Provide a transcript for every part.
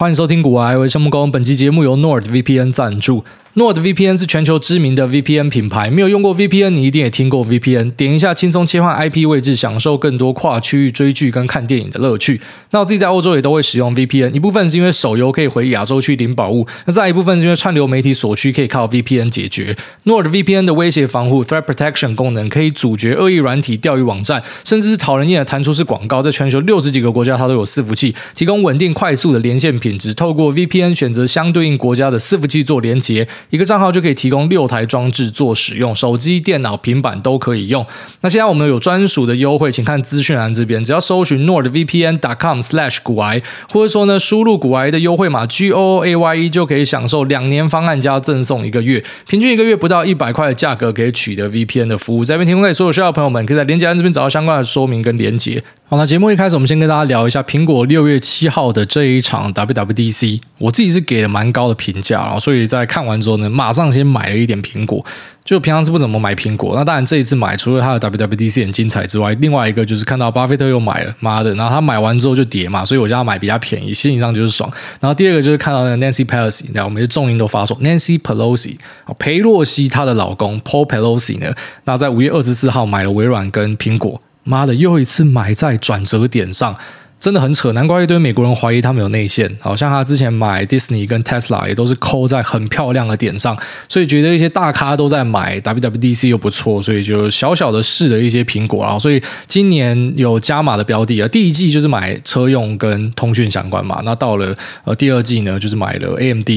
欢迎收听古玩，我是木工。本期节目由 NordVPN 赞助。NordVPN 是全球知名的 VPN 品牌，没有用过 VPN，你一定也听过 VPN。点一下，轻松切换 IP 位置，享受更多跨区域追剧跟看电影的乐趣。那我自己在欧洲也都会使用 VPN，一部分是因为手游可以回亚洲区领宝物，那再一部分是因为串流媒体所需可以靠 VPN 解决。NordVPN 的威胁防护 Threat Protection 功能可以阻绝恶意软体、钓鱼网站，甚至是讨人厌的弹出式广告，在全球六十几个国家它都有伺服器，提供稳定快速的连线品质。透过 VPN 选择相对应国家的伺服器做连接。一个账号就可以提供六台装置做使用，手机、电脑、平板都可以用。那现在我们有专属的优惠，请看资讯栏这边，只要搜寻 nordvpn.com/slash 股癌，或者说呢，输入股癌的优惠码 G O O A Y E 就可以享受两年方案加赠送一个月，平均一个月不到一百块的价格可以取得 VPN 的服务。这边提供给所有需要的朋友们，可以在连接栏这边找到相关的说明跟连接。好，那节目一开始，我们先跟大家聊一下苹果六月七号的这一场 WWDC。我自己是给了蛮高的评价，然后所以在看完之后呢，马上先买了一点苹果。就平常是不怎么买苹果，那当然这一次买，除了它的 WWDC 很精彩之外，另外一个就是看到巴菲特又买了，妈的！然后他买完之后就跌嘛，所以我叫他买比较便宜，心理上就是爽。然后第二个就是看到那个 Nancy Pelosi，然后我们的重音都发错，Nancy Pelosi，裴洛西她的老公 Paul Pelosi 呢，那在五月二十四号买了微软跟苹果。妈的，又一次买在转折点上，真的很扯。难怪一堆美国人怀疑他们有内线。好像他之前买 Disney 跟 Tesla 也都是抠在很漂亮的点上，所以觉得一些大咖都在买 WWDC 又不错，所以就小小的试了一些苹果。然后所以今年有加码的标的啊，第一季就是买车用跟通讯相关嘛。那到了呃第二季呢，就是买了 AMD。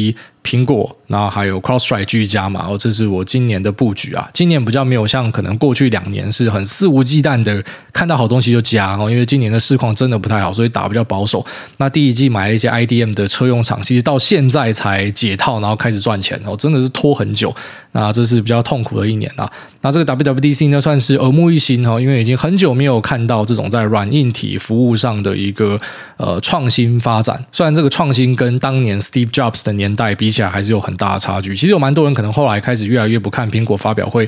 苹果，然后还有 Crossstrike 继续加码，哦，这是我今年的布局啊。今年比较没有像可能过去两年是很肆无忌惮的看到好东西就加哦，因为今年的市况真的不太好，所以打比较保守。那第一季买了一些 IDM 的车用厂，其实到现在才解套，然后开始赚钱哦，真的是拖很久。那这是比较痛苦的一年啊。那这个 WWDC 呢，算是耳目一新哦，因为已经很久没有看到这种在软硬体服务上的一个呃创新发展。虽然这个创新跟当年 Steve Jobs 的年代比起来还是有很大的差距。其实有蛮多人可能后来开始越来越不看苹果发表会。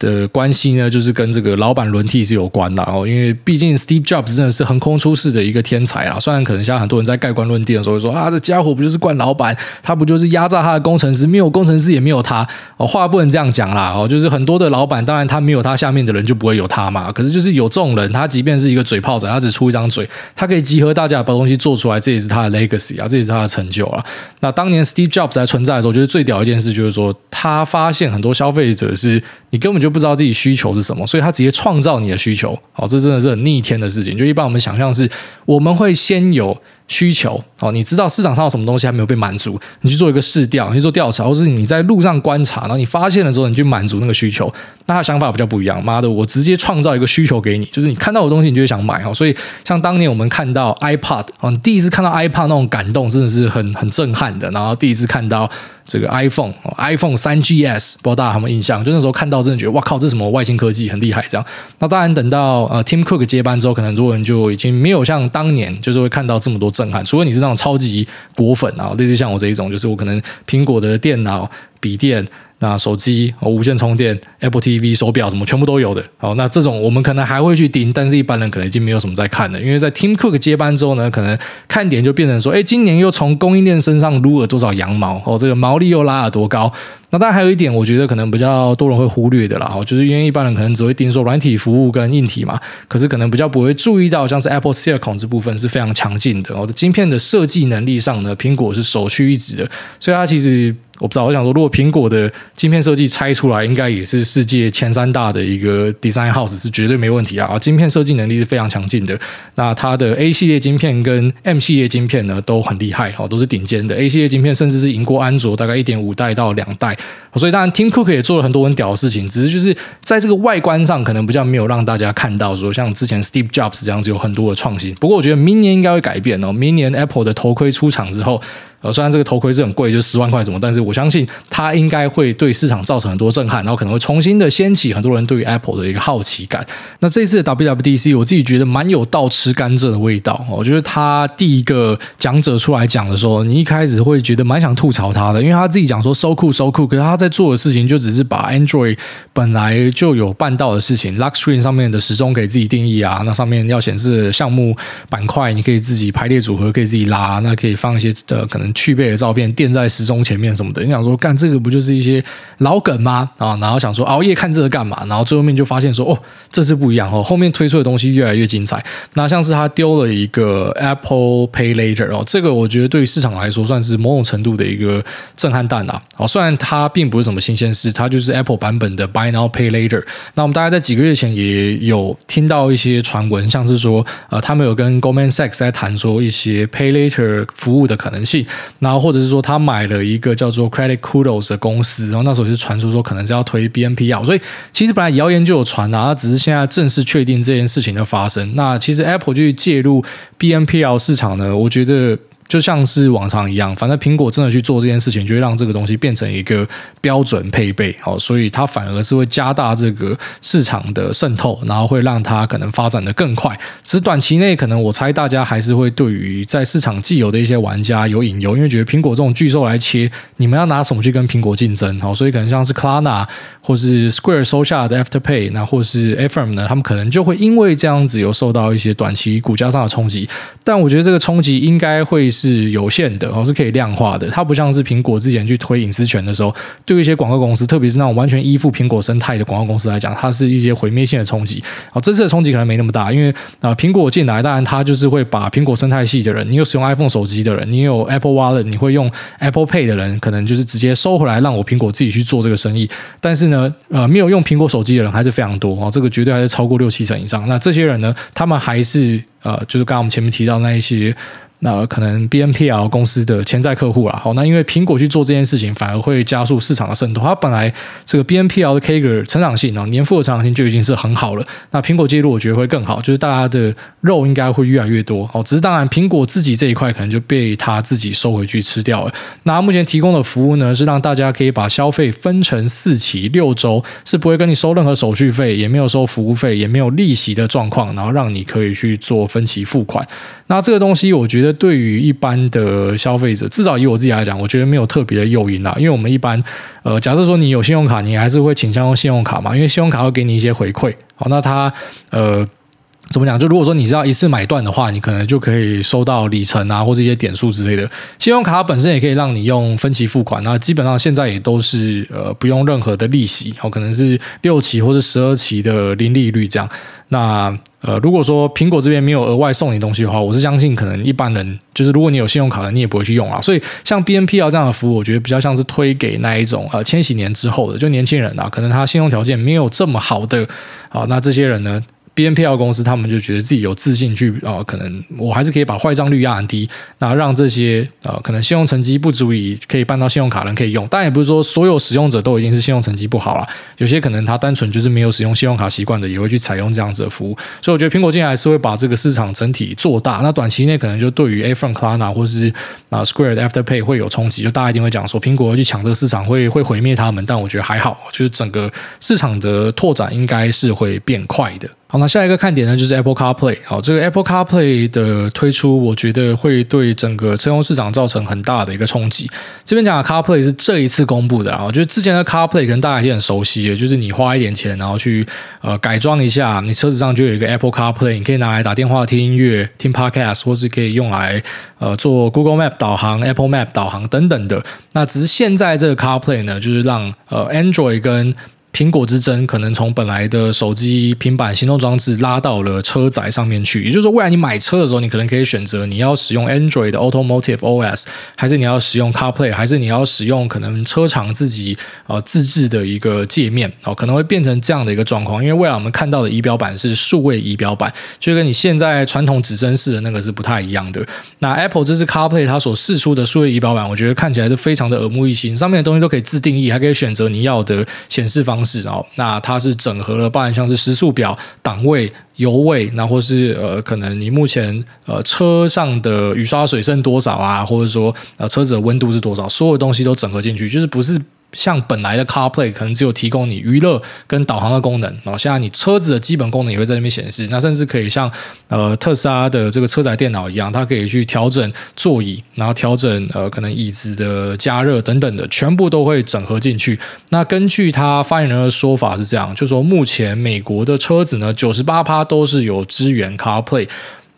的关系呢，就是跟这个老板轮替是有关的哦，因为毕竟 Steve Jobs 真的是横空出世的一个天才啊。虽然可能像很多人在盖棺论定的时候会说啊，这家伙不就是惯老板，他不就是压榨他的工程师，没有工程师也没有他哦。话不能这样讲啦哦，就是很多的老板，当然他没有他下面的人就不会有他嘛。可是就是有这种人，他即便是一个嘴炮仔，他只出一张嘴，他可以集合大家把东西做出来，这也是他的 legacy 啊，这也是他的成就啊。那当年 Steve Jobs 在存在的时候，我觉得最屌一件事就是说，他发现很多消费者是你根本就不知道自己需求是什么，所以他直接创造你的需求。好，这真的是很逆天的事情。就一般我们想象是，我们会先有需求。好，你知道市场上有什么东西还没有被满足，你去做一个试调，你去做调查，或是你在路上观察，然后你发现了之后，你去满足那个需求。那他想法比较不一样。妈的，我直接创造一个需求给你，就是你看到的东西，你就会想买。哈，所以像当年我们看到 iPod，啊，你第一次看到 iPod 那种感动，真的是很很震撼的。然后第一次看到。这个 iPhone，iPhone 三 GS，不知道大家有没有印象？就那时候看到，真的觉得哇靠，这是什么外星科技，很厉害。这样，那当然等到呃 Tim Cook 接班之后，可能很多人就已经没有像当年，就是会看到这么多震撼。除非你是那种超级果粉啊，类似像我这一种，就是我可能苹果的电脑、笔电。那手机、无线充电、Apple TV、手表什么全部都有的。好，那这种我们可能还会去盯，但是一般人可能已经没有什么在看了，因为在 Tim Cook 接班之后呢，可能看点就变成说，哎，今年又从供应链身上撸了多少羊毛，哦，这个毛利又拉了多高。那当然还有一点，我觉得可能比较多人会忽略的啦，哦，就是因为一般人可能只会盯说软体服务跟硬体嘛，可是可能比较不会注意到，像是 Apple Silicon 这部分是非常强劲的。哦，在晶片的设计能力上呢，苹果是首屈一指的，所以它其实。我不知道，我想说，如果苹果的晶片设计拆出来，应该也是世界前三大的一个 design house，是绝对没问题啊！晶片设计能力是非常强劲的。那它的 A 系列晶片跟 M 系列晶片呢，都很厉害，哦，都是顶尖的。A 系列晶片甚至是赢过安卓大概一点五代到两代。所以当然，Tim Cook 也做了很多很屌的事情，只是就是在这个外观上，可能比较没有让大家看到说像之前 Steve Jobs 这样子有很多的创新。不过我觉得明年应该会改变哦。明年 Apple 的头盔出厂之后。呃，虽然这个头盔是很贵，就十万块什么，但是我相信它应该会对市场造成很多震撼，然后可能会重新的掀起很多人对于 Apple 的一个好奇感。那这次的 WWDC，我自己觉得蛮有倒吃甘蔗的味道。我觉得他第一个讲者出来讲的时候，你一开始会觉得蛮想吐槽他的，因为他自己讲说 so cool so cool，可是他在做的事情就只是把 Android 本来就有办到的事情，Lock Screen 上面的时钟给自己定义啊，那上面要显示项目板块，你可以自己排列组合，可以自己拉，那可以放一些的可能去背的照片垫在时钟前面什么的。你想说干这个不就是一些老梗吗？啊，然后想说熬夜看这个干嘛？然后最后面就发现说哦，这是不一样哦，后面推出的东西越来越精彩。那像是他丢了一个 Apple Pay Later 哦，这个我觉得对于市场来说算是某种程度的一个震撼弹啊。哦，虽然它并不是什么新鲜事，它就是 Apple 版本的 Buy Now Pay Later。那我们大概在几个月前也有听到一些传闻，像是说呃，他们有跟 Goldman Sachs 在谈说一些 Pay Later 服务的可能性，然后或者是说他买了一个叫做 Credit Kudos 的公司，然后那时候就传出说可能是要推 BNPL，所以其实本来谣言就有传啊，只是现在正式确定这件事情的发生。那其实 Apple 就介入 BNPL 市场呢，我觉得。就像是往常一样，反正苹果真的去做这件事情，就会让这个东西变成一个标准配备，好，所以它反而是会加大这个市场的渗透，然后会让它可能发展的更快。只是短期内，可能我猜大家还是会对于在市场既有的一些玩家有隐忧，因为觉得苹果这种巨兽来切，你们要拿什么去跟苹果竞争？好，所以可能像是 Klarna 或是 Square 收下的 Afterpay，那或是 Affirm 呢，他们可能就会因为这样子有受到一些短期股价上的冲击。但我觉得这个冲击应该会是有限的，哦，是可以量化的。它不像是苹果之前去推隐私权的时候，对于一些广告公司，特别是那种完全依附苹果生态的广告公司来讲，它是一些毁灭性的冲击。哦，这次的冲击可能没那么大，因为啊，苹果进来，当然它就是会把苹果生态系的人，你有使用 iPhone 手机的人，你有 Apple Wallet，你会用 Apple Pay 的人，可能就是直接收回来，让我苹果自己去做这个生意。但是呢，呃，没有用苹果手机的人还是非常多哦，这个绝对还是超过六七成以上。那这些人呢，他们还是呃，就是刚刚我们前面提到那一些。那可能 BNPL 公司的潜在客户啦，好，那因为苹果去做这件事情，反而会加速市场的渗透。它本来这个 BNPL 的 Kager 成长性啊，年复的成长性就已经是很好了。那苹果介入，我觉得会更好，就是大家的肉应该会越来越多。哦，只是当然，苹果自己这一块可能就被他自己收回去吃掉了。那目前提供的服务呢，是让大家可以把消费分成四期六周，是不会跟你收任何手续费，也没有收服务费，也没有利息的状况，然后让你可以去做分期付款。那这个东西，我觉得对于一般的消费者，至少以我自己来讲，我觉得没有特别的诱因啦。因为我们一般，呃，假设说你有信用卡，你还是会倾向用信用卡嘛，因为信用卡会给你一些回馈。好，那它，呃，怎么讲？就如果说你是要一次买断的话，你可能就可以收到里程啊，或者一些点数之类的。信用卡本身也可以让你用分期付款，那基本上现在也都是呃不用任何的利息，哦，可能是六期或者十二期的零利率这样。那呃，如果说苹果这边没有额外送你东西的话，我是相信可能一般人就是如果你有信用卡的，你也不会去用啊。所以像 BNP 啊这样的服务，我觉得比较像是推给那一种呃千禧年之后的就年轻人啊，可能他信用条件没有这么好的啊，那这些人呢，BNPL 公司他们就觉得自己有自信去啊、可能我还是可以把坏账率压很低，那让这些呃可能信用成绩不足以可以办到信用卡人可以用。但也不是说所有使用者都已经是信用成绩不好了，有些可能他单纯就是没有使用信用卡习惯的，也会去采用这样子的服务。所以我觉得苹果进来是会把这个市场整体做大。那短期内可能就对于 a f r o n Klarna 或是啊 Square 的 Afterpay 会有冲击，就大家一定会讲说苹果会去抢这个市场，会会毁灭他们。但我觉得还好，就是整个市场的拓展应该是会变快的。好，那下一个看点呢，就是 Apple CarPlay。好，这个 Apple CarPlay 的推出，我觉得会对整个车用市场造成很大的一个冲击。这边讲的 CarPlay 是这一次公布的，然后就是之前的 CarPlay 可能大家已经很熟悉了，就是你花一点钱，然后去呃改装一下，你车子上就有一个 Apple CarPlay，你可以拿来打电话、听音乐、听 Podcast，或是可以用来呃做 Google Map 导航、Apple Map 导航等等的。那只是现在这个 CarPlay 呢，就是让呃 Android 跟苹果之争可能从本来的手机、平板、行动装置拉到了车载上面去，也就是说，未来你买车的时候，你可能可以选择你要使用 Android 的 Automotive OS，还是你要使用 CarPlay，还是你要使用可能车厂自己呃自制的一个界面哦，可能会变成这样的一个状况。因为未来我们看到的仪表板是数位仪表板，就跟你现在传统指针式的那个是不太一样的。那 Apple 这次 CarPlay 它所试出的数位仪表板，我觉得看起来是非常的耳目一新，上面的东西都可以自定义，还可以选择你要的显示方方式哦。那它是整合了，包含像是时速表、档位、油位，那或是呃，可能你目前呃车上的雨刷水剩多少啊，或者说呃车子的温度是多少，所有东西都整合进去，就是不是。像本来的 CarPlay 可能只有提供你娱乐跟导航的功能，然后现在你车子的基本功能也会在那边显示，那甚至可以像呃特斯拉的这个车载电脑一样，它可以去调整座椅，然后调整呃可能椅子的加热等等的，全部都会整合进去。那根据他发言人的说法是这样，就说目前美国的车子呢，九十八趴都是有支援 CarPlay。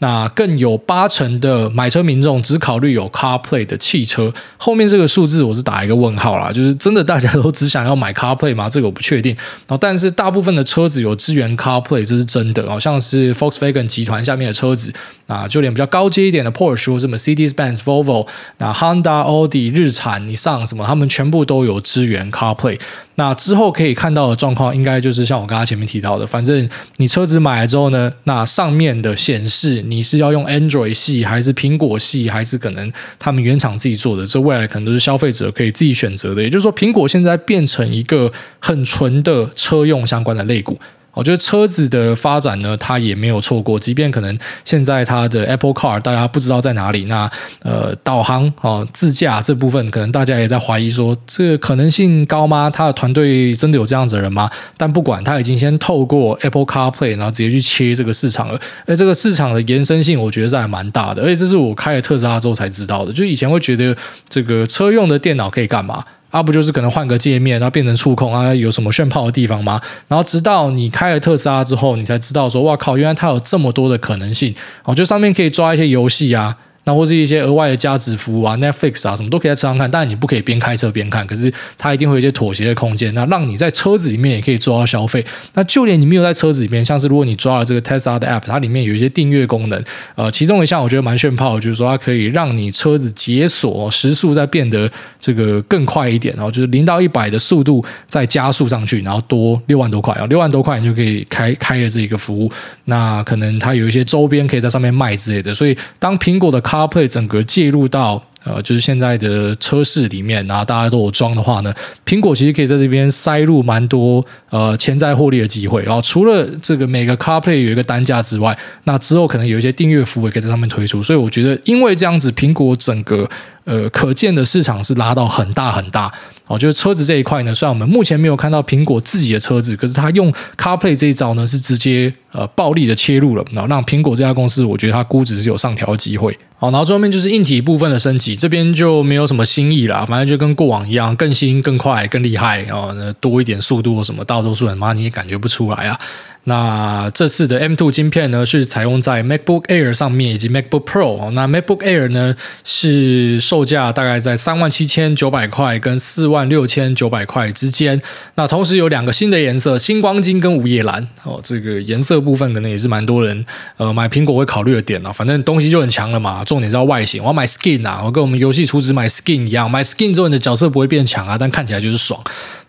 那更有八成的买车民众只考虑有 CarPlay 的汽车，后面这个数字我是打一个问号啦，就是真的大家都只想要买 CarPlay 吗？这个我不确定。然后，但是大部分的车子有支援 CarPlay，这是真的。好像是 Volkswagen 集团下面的车子啊，就连比较高阶一点的 Porsche 或者 Mercedes-Benz、Volvo，那 Honda、Audi、日产、你上什么，他们全部都有支援 CarPlay。那之后可以看到的状况，应该就是像我刚刚前面提到的，反正你车子买了之后呢，那上面的显示你是要用 Android 系，还是苹果系，还是可能他们原厂自己做的，这未来可能都是消费者可以自己选择的。也就是说，苹果现在变成一个很纯的车用相关的类股。我觉得车子的发展呢，它也没有错过。即便可能现在它的 Apple Car 大家不知道在哪里，那呃导航啊、自驾这部分，可能大家也在怀疑说，这个可能性高吗？他的团队真的有这样子的人吗？但不管，他已经先透过 Apple CarPlay，然后直接去切这个市场了。而这个市场的延伸性，我觉得是还蛮大的。而且这是我开了特斯拉之后才知道的。就以前会觉得这个车用的电脑可以干嘛？啊，不就是可能换个界面，然后变成触控啊？有什么炫炮的地方吗？然后直到你开了特斯拉之后，你才知道说，哇靠，原来它有这么多的可能性。哦，就上面可以抓一些游戏啊。那或是一些额外的加值服务啊，Netflix 啊，什么都可以在车上看，但是你不可以边开车边看。可是它一定会有一些妥协的空间，那让你在车子里面也可以做到消费。那就连你没有在车子里面，像是如果你抓了这个 Tesla 的 App，它里面有一些订阅功能。呃，其中一项我觉得蛮炫炮，就是说它可以让你车子解锁时速再变得这个更快一点，然后就是零到一百的速度再加速上去，然后多六万多块啊，六万多块你就可以开开了这一个服务。那可能它有一些周边可以在上面卖之类的。所以当苹果的他会整个介入到呃，就是现在的车市里面，然后大家都有装的话呢，苹果其实可以在这边塞入蛮多呃潜在获利的机会。然后除了这个每个 CarPlay 有一个单价之外，那之后可能有一些订阅服务也可以在上面推出。所以我觉得，因为这样子，苹果整个呃可见的市场是拉到很大很大。哦，就是车子这一块呢，虽然我们目前没有看到苹果自己的车子，可是它用 CarPlay 这一招呢，是直接呃暴力的切入了，然后让苹果这家公司，我觉得它估值是有上调机会。好，然后最后面就是硬体部分的升级，这边就没有什么新意了，反正就跟过往一样，更新、更快、更厉害哦，那多一点速度什么，大多数人嘛你也感觉不出来啊。那这次的 M2 晶片呢，是采用在 MacBook Air 上面以及 MacBook Pro。那 MacBook Air 呢，是售价大概在三万七千九百块跟四万六千九百块之间。那同时有两个新的颜色，星光金跟午夜蓝。哦，这个颜色部分可能也是蛮多人呃买苹果会考虑的点啊。反正东西就很强了嘛，重点是要外形。我要买 Skin 啊，我跟我们游戏储值买 Skin 一样，买 Skin 之后你的角色不会变强啊，但看起来就是爽。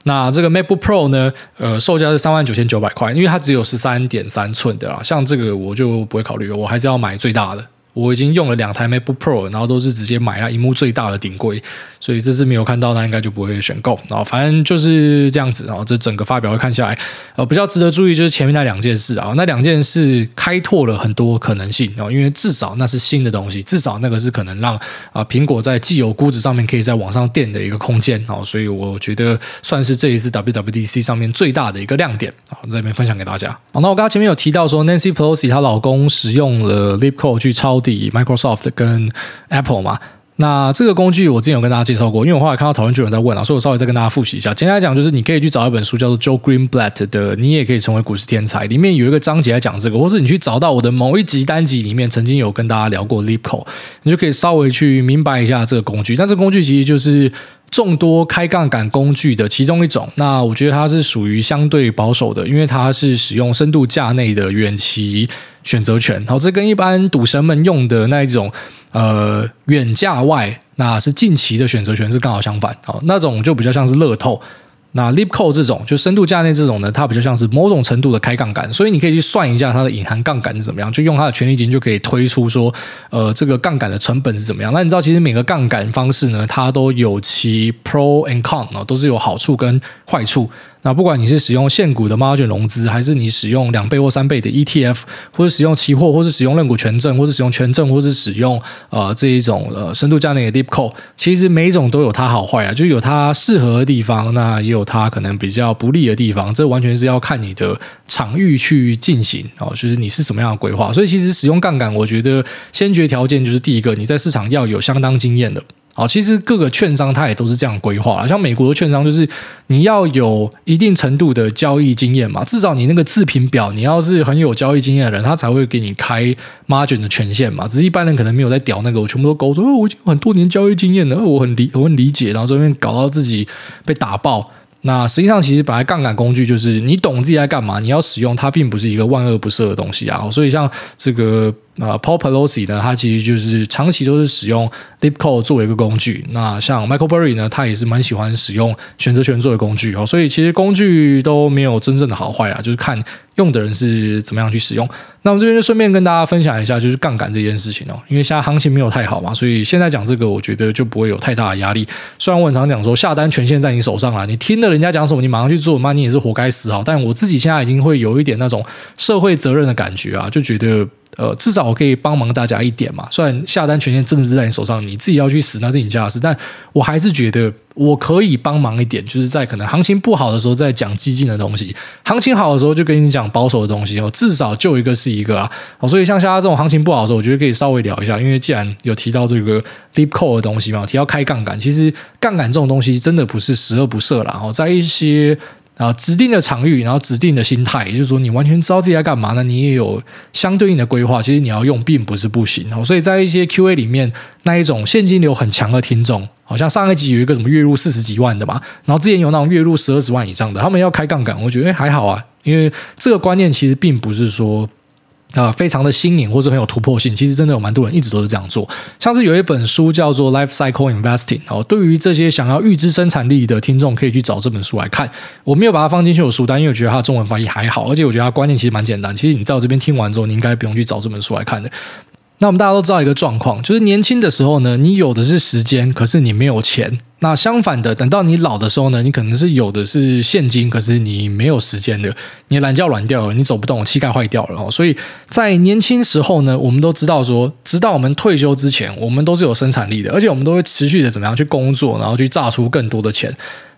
那这个 MacBook Pro 呢，呃，售价是三万九千九百块，因为它只有十三点三寸的啦，像这个我就不会考虑，我还是要买最大的。我已经用了两台 MacBook Pro，然后都是直接买了荧幕最大的顶规，所以这次没有看到，那应该就不会选购。然后反正就是这样子，然后这整个发表会看下来，呃，比较值得注意就是前面那两件事啊，那两件事开拓了很多可能性啊，因为至少那是新的东西，至少那个是可能让啊苹果在既有估值上面可以在往上垫的一个空间啊，所以我觉得算是这一次 WWDC 上面最大的一个亮点啊，在这边分享给大家。好，那我刚刚前面有提到说 Nancy Pelosi 她老公使用了 Lip Code 去抄。Microsoft 跟 Apple 嘛，那这个工具我之前有跟大家介绍过，因为我后来看到讨论区有人在问啊，所以我稍微再跟大家复习一下。简单来讲，就是你可以去找一本书叫做 Joe Greenblatt 的《你也可以成为股市天才》，里面有一个章节在讲这个，或是你去找到我的某一集单集里面曾经有跟大家聊过 l i p c o 你就可以稍微去明白一下这个工具。但这个工具其实就是众多开杠杆工具的其中一种。那我觉得它是属于相对保守的，因为它是使用深度价内的远期。选择权，好，这跟一般赌神们用的那一种，呃，远价外，那是近期的选择权是刚好相反，好，那种就比较像是乐透。那 lip code 这种就深度价内这种呢，它比较像是某种程度的开杠杆，所以你可以去算一下它的隐含杠杆是怎么样，就用它的权利金就可以推出说，呃，这个杠杆的成本是怎么样。那你知道，其实每个杠杆方式呢，它都有其 pro and con 哦，都是有好处跟坏处。那不管你是使用现股的 margin 融资，还是你使用两倍或三倍的 ETF，或者使用期货，或是使用认股权证，或者使用权证，或是使用呃这一种呃深度加内的 deep call，其实每一种都有它好坏啊，就有它适合的地方，那也有它可能比较不利的地方，这完全是要看你的场域去进行哦，就是你是什么样的规划。所以其实使用杠杆，我觉得先决条件就是第一个，你在市场要有相当经验的。好，其实各个券商它也都是这样规划。像美国的券商，就是你要有一定程度的交易经验嘛，至少你那个自评表，你要是很有交易经验的人，他才会给你开 margin 的权限嘛。只是一般人可能没有在屌那个，我全部都勾说，我已经有很多年交易经验了，我很理我很理解，然后这边搞到自己被打爆。那实际上，其实本来杠杆工具就是你懂自己在干嘛，你要使用它，并不是一个万恶不赦的东西啊。所以像这个。呃，Paul Pelosi 呢，他其实就是长期都是使用 Deep Call 作为一个工具。那像 Michael Burry 呢，他也是蛮喜欢使用选择权作为工具哦。所以其实工具都没有真正的好坏啦，就是看用的人是怎么样去使用。那我这边就顺便跟大家分享一下，就是杠杆这件事情哦。因为现在行情没有太好嘛，所以现在讲这个，我觉得就不会有太大的压力。虽然我很常讲说下单权限在你手上了，你听了人家讲什么，你马上去做，那你也是活该死啊。但我自己现在已经会有一点那种社会责任的感觉啊，就觉得。呃，至少我可以帮忙大家一点嘛。虽然下单权限真的是在你手上，你自己要去死那是你家的事，但我还是觉得我可以帮忙一点，就是在可能行情不好的时候再讲激进的东西，行情好的时候就跟你讲保守的东西哦。至少救一个是一个啊。好，所以像现在这种行情不好的时候，我觉得可以稍微聊一下，因为既然有提到这个 deep call 的东西嘛，提到开杠杆，其实杠杆这种东西真的不是十恶不赦啦。哦，在一些。啊，指定的场域，然后指定的心态，也就是说，你完全知道自己在干嘛呢？你也有相对应的规划，其实你要用，并不是不行哦。所以在一些 QA 里面，那一种现金流很强的听众，好像上一集有一个什么月入四十几万的嘛，然后之前有那种月入十二十万以上的，他们要开杠杆，我觉得还好啊，因为这个观念其实并不是说。啊，非常的新颖或是很有突破性，其实真的有蛮多人一直都是这样做。像是有一本书叫做《Life Cycle Investing》哦，对于这些想要预知生产力的听众，可以去找这本书来看。我没有把它放进去我书单，因为我觉得它的中文翻译还好，而且我觉得它观念其实蛮简单。其实你在我这边听完之后，你应该不用去找这本书来看的。那我们大家都知道一个状况，就是年轻的时候呢，你有的是时间，可是你没有钱。那相反的，等到你老的时候呢，你可能是有的是现金，可是你没有时间的，你懒觉软掉了，你走不动，膝盖坏掉了。所以在年轻时候呢，我们都知道说，直到我们退休之前，我们都是有生产力的，而且我们都会持续的怎么样去工作，然后去榨出更多的钱。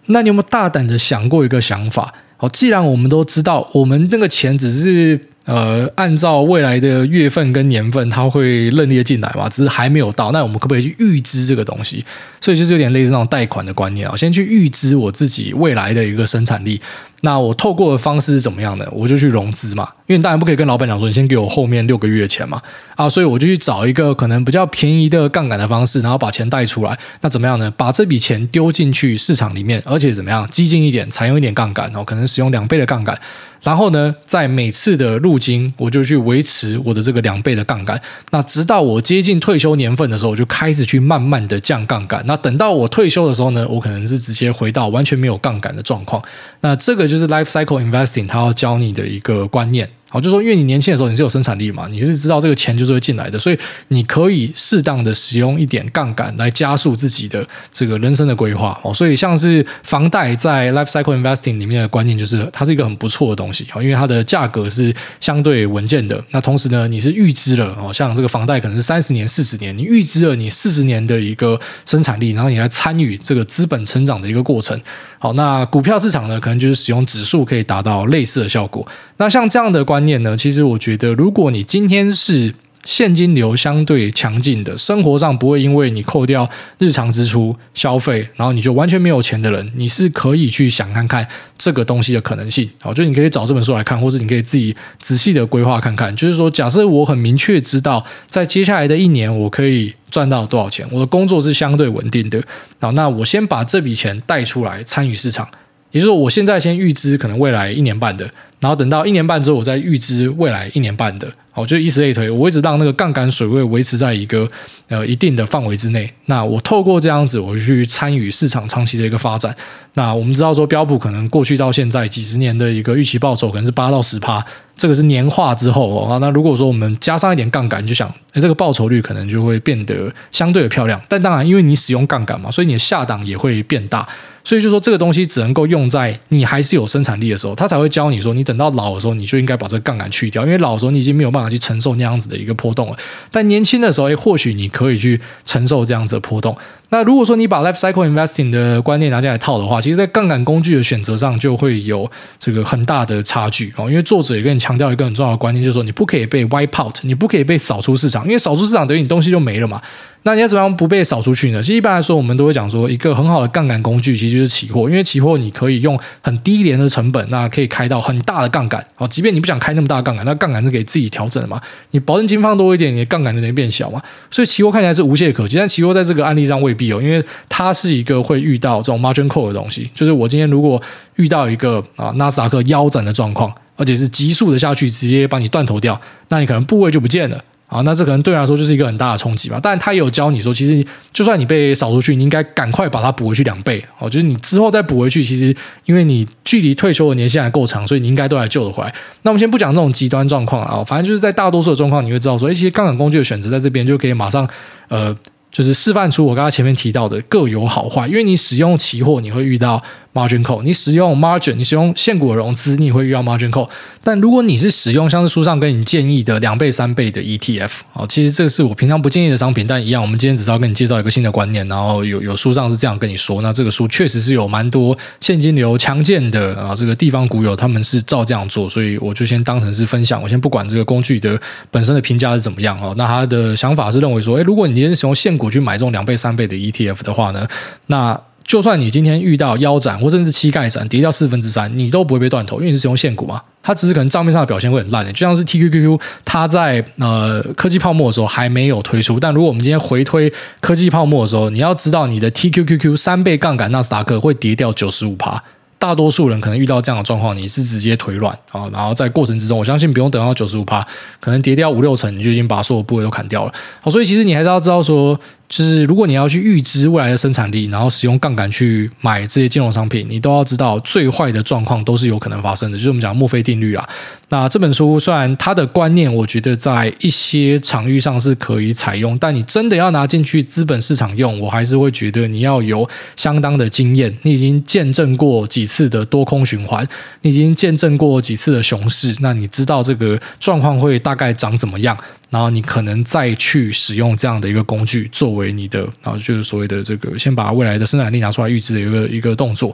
那你有没有大胆的想过一个想法？好，既然我们都知道，我们那个钱只是。呃，按照未来的月份跟年份，它会认列进来嘛？只是还没有到，那我们可不可以去预支这个东西？所以就是有点类似那种贷款的观念啊，先去预支我自己未来的一个生产力。那我透过的方式是怎么样的？我就去融资嘛，因为当然不可以跟老板讲说，你先给我后面六个月的钱嘛。啊，所以我就去找一个可能比较便宜的杠杆的方式，然后把钱贷出来。那怎么样呢？把这笔钱丢进去市场里面，而且怎么样？激进一点，采用一点杠杆哦，可能使用两倍的杠杆。然后呢，在每次的入金，我就去维持我的这个两倍的杠杆。那直到我接近退休年份的时候，我就开始去慢慢的降杠杆。那等到我退休的时候呢，我可能是直接回到完全没有杠杆的状况。那这个就就是 life cycle investing，它要教你的一个观念。好，就说因为你年轻的时候你是有生产力嘛，你是知道这个钱就是会进来的，所以你可以适当的使用一点杠杆来加速自己的这个人生的规划。哦，所以像是房贷在 life cycle investing 里面的观念就是它是一个很不错的东西，因为它的价格是相对稳健的。那同时呢，你是预支了哦，像这个房贷可能是三十年、四十年，你预支了你四十年的一个生产力，然后你来参与这个资本成长的一个过程。好，那股票市场呢，可能就是使用指数可以达到类似的效果。那像这样的观念呢，其实我觉得，如果你今天是现金流相对强劲的，生活上不会因为你扣掉日常支出消费，然后你就完全没有钱的人，你是可以去想看看这个东西的可能性。好，就你可以找这本书来看，或者你可以自己仔细的规划看看。就是说，假设我很明确知道，在接下来的一年我可以赚到多少钱，我的工作是相对稳定的。好，那我先把这笔钱带出来参与市场。也就是说，我现在先预支可能未来一年半的，然后等到一年半之后，我再预支未来一年半的。哦，就以此类推，我一直让那个杠杆水位维持在一个呃一定的范围之内。那我透过这样子，我去参与市场长期的一个发展。那我们知道说，标普可能过去到现在几十年的一个预期报酬可能是八到十趴，这个是年化之后哦。那如果说我们加上一点杠杆，就想，诶，这个报酬率可能就会变得相对的漂亮。但当然，因为你使用杠杆嘛，所以你的下档也会变大。所以就说这个东西只能够用在你还是有生产力的时候，他才会教你说，你等到老的时候，你就应该把这个杠杆去掉，因为老的时候你已经没有办法去承受那样子的一个波动了。但年轻的时候，诶，或许你可以去承受这样子的波动。那如果说你把 life cycle investing 的观念拿进来套的话，其实，在杠杆工具的选择上就会有这个很大的差距哦。因为作者也跟你强调一个很重要的观念，就是说你不可以被 wipe out，你不可以被扫出市场，因为扫出市场等于你东西就没了嘛。那你要怎么样不被扫出去呢？其实一般来说，我们都会讲说，一个很好的杠杆工具其实就是期货，因为期货你可以用很低廉的成本，那可以开到很大的杠杆哦。即便你不想开那么大的杠杆，那杠杆是可以自己调整的嘛。你保证金放多一点，你的杠杆就能变小嘛。所以期货看起来是无懈可击，但期货在这个案例上未必哦，因为它是一个会遇到这种 margin call 的东西。就是我今天如果遇到一个啊纳斯达克腰斩的状况，而且是急速的下去，直接把你断头掉，那你可能部位就不见了。啊，那这可能对你来说就是一个很大的冲击吧。但他也有教你说，其实就算你被扫出去，你应该赶快把它补回去两倍。哦，就是你之后再补回去，其实因为你距离退休的年限还够长，所以你应该都还救得回来。那我们先不讲这种极端状况啊，反正就是在大多数的状况，你会知道说，一些杠杆工具的选择在这边就可以马上呃，就是示范出我刚刚前面提到的各有好坏。因为你使用期货，你会遇到。Margin call，你使用 margin，你使用现股的融资，你会遇到 margin call。但如果你是使用像是书上跟你建议的两倍、三倍的 ETF，哦，其实这个是我平常不建议的商品。但一样，我们今天只是要跟你介绍一个新的观念，然后有有书上是这样跟你说。那这个书确实是有蛮多现金流强健的啊，这个地方股友他们是照这样做，所以我就先当成是分享。我先不管这个工具的本身的评价是怎么样哦。那他的想法是认为说，诶，如果你今天使用现股去买这种两倍、三倍的 ETF 的话呢，那就算你今天遇到腰斩或甚至膝盖斩跌掉四分之三，你都不会被断头，因为你是用现股嘛。它只是可能账面上的表现会很烂的，就像是 TQQQ，它在呃科技泡沫的时候还没有推出。但如果我们今天回推科技泡沫的时候，你要知道你的 TQQQ 三倍杠杆纳斯达克会跌掉九十五趴。大多数人可能遇到这样的状况，你是直接腿软啊，然后在过程之中，我相信不用等到九十五趴，可能跌掉五六成，你就已经把所有部位都砍掉了。好，所以其实你还是要知道说。就是如果你要去预知未来的生产力，然后使用杠杆去买这些金融商品，你都要知道最坏的状况都是有可能发生的，就是我们讲墨菲定律啊。那这本书虽然它的观念，我觉得在一些场域上是可以采用，但你真的要拿进去资本市场用，我还是会觉得你要有相当的经验，你已经见证过几次的多空循环，你已经见证过几次的熊市，那你知道这个状况会大概长怎么样。然后你可能再去使用这样的一个工具作为你的，然后就是所谓的这个，先把未来的生产力拿出来预支的一个一个动作。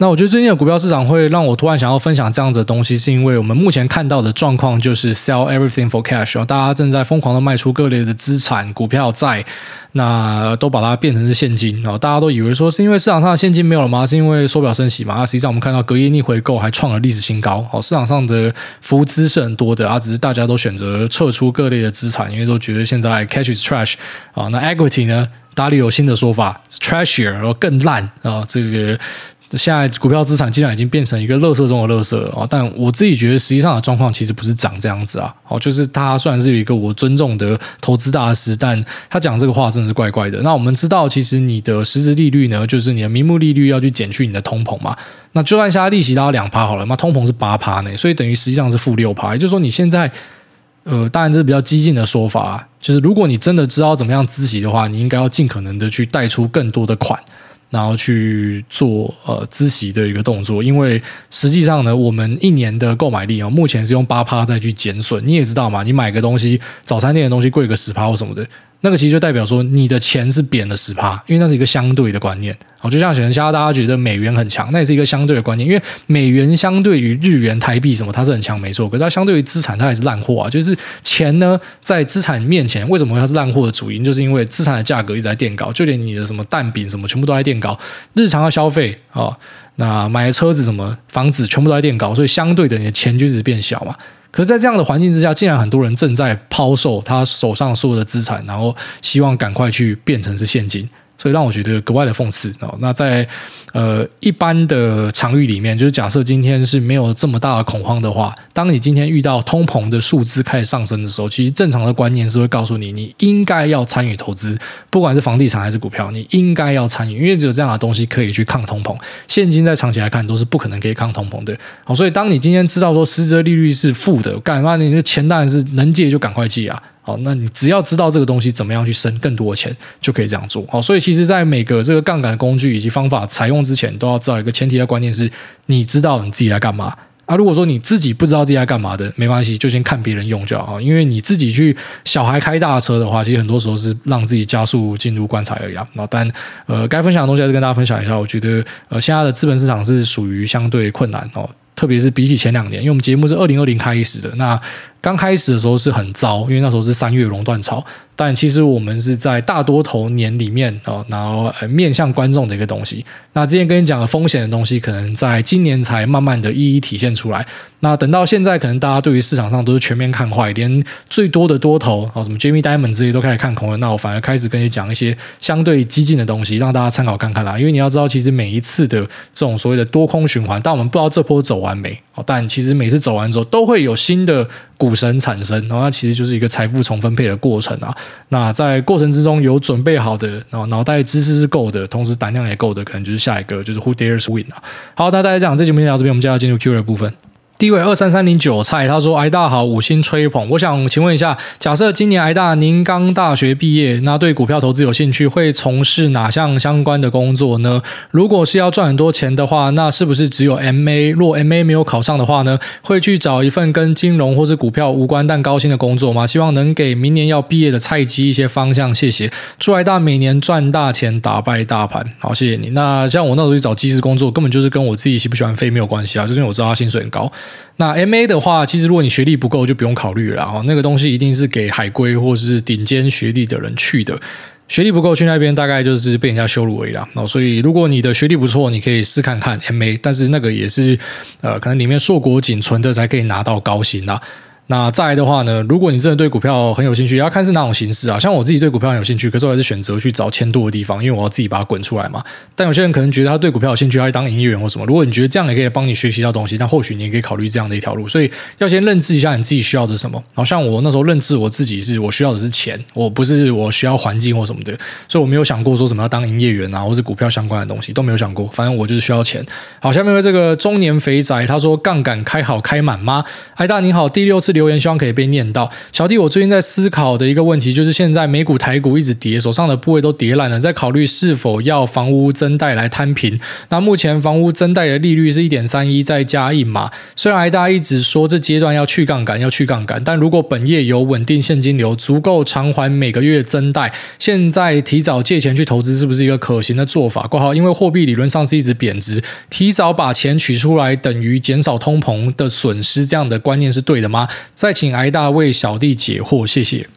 那我觉得最近的股票市场会让我突然想要分享这样子的东西，是因为我们目前看到的状况就是 sell everything for cash，大家正在疯狂的卖出各类的资产、股票、债，那都把它变成是现金。然后大家都以为说是因为市场上的现金没有了吗？是因为缩表升息吗？实际上我们看到隔夜逆回购还创了历史新高。好，市场上的浮资是很多的啊，只是大家都选择撤出各类的资产，因为都觉得现在 cash is trash 啊。那 equity 呢？达里有新的说法，trashier，然后更烂啊，这个。现在股票资产竟然已经变成一个垃圾中的垃圾啊！但我自己觉得，实际上的状况其实不是长这样子啊。哦，就是他虽然是有一个我尊重的投资大师，但他讲这个话真的是怪怪的。那我们知道，其实你的实质利率呢，就是你的名目利率要去减去你的通膨嘛。那就算现在利息达到两趴好了，那通膨是八趴呢，所以等于实际上是负六趴。也就是说，你现在呃，当然这是比较激进的说法，就是如果你真的知道怎么样孳息的话，你应该要尽可能的去贷出更多的款。然后去做呃孳息的一个动作，因为实际上呢，我们一年的购买力啊，目前是用八趴再去减损。你也知道嘛，你买个东西，早餐店的东西贵个十趴或什么的。那个其实就代表说你的钱是贬了十趴，因为那是一个相对的观念。好，就像可能现在大家觉得美元很强，那也是一个相对的观念，因为美元相对于日元、台币什么，它是很强没错，可是它相对于资产，它也是烂货啊。就是钱呢，在资产面前，为什么它是烂货的主因，就是因为资产的价格一直在垫高，就连你的什么蛋饼什么，全部都在垫高。日常的消费啊，那买车子什么房子，全部都在垫高，所以相对的你的钱就一直变小嘛。可是，在这样的环境之下，竟然很多人正在抛售他手上所有的资产，然后希望赶快去变成是现金。所以让我觉得格外的讽刺哦。那在呃一般的场域里面，就是假设今天是没有这么大的恐慌的话，当你今天遇到通膨的数字开始上升的时候，其实正常的观念是会告诉你，你应该要参与投资，不管是房地产还是股票，你应该要参与，因为只有这样的东西可以去抗通膨。现金在长期来看都是不可能可以抗通膨的。好，所以当你今天知道说实质利率是负的，干嘛？你的钱当然是能借就赶快借啊！好，那你只要知道这个东西怎么样去生更多的钱，就可以这样做。好，所以其实，在每个这个杠杆工具以及方法采用之前，都要知道一个前提的观念是，你知道你自己在干嘛啊。如果说你自己不知道自己在干嘛的，没关系，就先看别人用就好。因为你自己去小孩开大车的话，其实很多时候是让自己加速进入棺材而已啊。那但呃，该分享的东西还是跟大家分享一下。我觉得呃，现在的资本市场是属于相对困难哦。特别是比起前两年，因为我们节目是二零二零开始的，那刚开始的时候是很糟，因为那时候是三月熔断潮。但其实我们是在大多头年里面啊，然后面向观众的一个东西。那之前跟你讲的风险的东西，可能在今年才慢慢的一一体现出来。那等到现在，可能大家对于市场上都是全面看坏，连最多的多头啊，什么 Jamie Dimon 这些都开始看空了。那我反而开始跟你讲一些相对激进的东西，让大家参考看看啦。因为你要知道，其实每一次的这种所谓的多空循环，但我们不知道这波走完没。但其实每次走完之后，都会有新的股神产生，然后它其实就是一个财富重分配的过程啊。那在过程之中有准备好的，然后脑袋知识是够的，同时胆量也够的，可能就是下一个就是 Who dares win 啊。好，那大家讲这节目就到这边，我们接下来进入 Q&A 的部分。第一位二三三零韭菜，他说：“癌大好，五星吹捧。我想请问一下，假设今年癌大您刚大学毕业，那对股票投资有兴趣，会从事哪项相关的工作呢？如果是要赚很多钱的话，那是不是只有 MA？若 MA 没有考上的话呢，会去找一份跟金融或是股票无关但高薪的工作吗？希望能给明年要毕业的菜鸡一些方向。谢谢，祝癌大每年赚大钱，打败大盘。好，谢谢你。那像我那时候去找技师工作，根本就是跟我自己喜不喜欢飞没有关系啊，就是因为我知道他薪水很高。”那 MA 的话，其实如果你学历不够，就不用考虑了哦。那个东西一定是给海归或是顶尖学历的人去的。学历不够去那边，大概就是被人家羞辱而已啦。所以如果你的学历不错，你可以试看看 MA，但是那个也是呃，可能里面硕果仅存的才可以拿到高薪啦。那再来的话呢，如果你真的对股票很有兴趣，要看是哪种形式啊。像我自己对股票很有兴趣，可是我还是选择去找钱多的地方，因为我要自己把它滚出来嘛。但有些人可能觉得他对股票有兴趣，他要当营业员或什么。如果你觉得这样也可以帮你学习到东西，那或许你也可以考虑这样的一条路。所以要先认知一下你自己需要的什么。好像我那时候认知我自己是我需要的是钱，我不是我需要环境或什么的。所以我没有想过说什么要当营业员啊，或是股票相关的东西都没有想过。反正我就是需要钱。好，下面为这个中年肥宅他说杠杆开好开满吗？癌大你好，第六次留言，希望可以被念。到小弟，我最近在思考的一个问题就是，现在美股、台股一直跌，手上的部位都跌烂了，在考虑是否要房屋增贷来摊平。那目前房屋增贷的利率是一点三一，再加一码。虽然大家一直说这阶段要去杠杆，要去杠杆，但如果本业有稳定现金流，足够偿还每个月增贷，现在提早借钱去投资是不是一个可行的做法？括号，因为货币理论上是一直贬值，提早把钱取出来等于减少通膨的损失，这样的观念是对的吗？再请癌大。为小弟解惑，谢谢。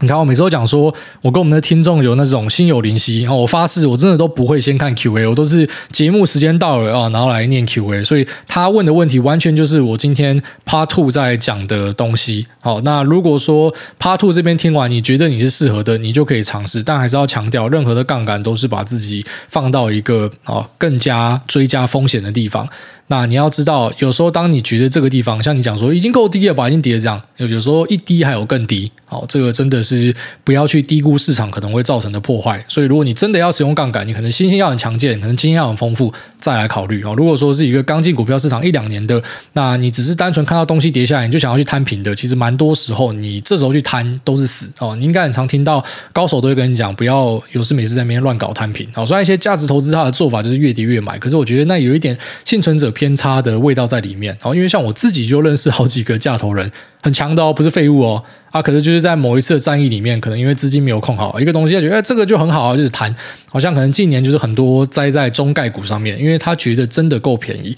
你看，我每次都讲说，我跟我们的听众有那种心有灵犀，然后我发誓，我真的都不会先看 Q&A，我都是节目时间到了啊，然后来念 Q&A。所以他问的问题完全就是我今天 Part Two 在讲的东西。好，那如果说 Part Two 这边听完，你觉得你是适合的，你就可以尝试。但还是要强调，任何的杠杆都是把自己放到一个啊更加追加风险的地方。那你要知道，有时候当你觉得这个地方，像你讲说已经够低了吧，已经跌了这样，有有时候一低还有更低，好，这个真的是不要去低估市场可能会造成的破坏。所以，如果你真的要使用杠杆，你可能心性要很强健，可能经验要很丰富，再来考虑啊。如果说是一个刚进股票市场一两年的，那你只是单纯看到东西跌下来，你就想要去摊平的，其实蛮多时候你这时候去摊都是死哦。你应该很常听到高手都会跟你讲，不要有事没事在那边乱搞摊平。好，虽然一些价值投资它的做法就是越跌越买，可是我觉得那有一点幸存者偏偏差的味道在里面。哦，因为像我自己就认识好几个价头人，很强的哦，不是废物哦，啊，可是就是在某一次的战役里面，可能因为资金没有控好一个东西，他觉得这个就很好啊，就是谈，好像可能近年就是很多栽在中概股上面，因为他觉得真的够便宜，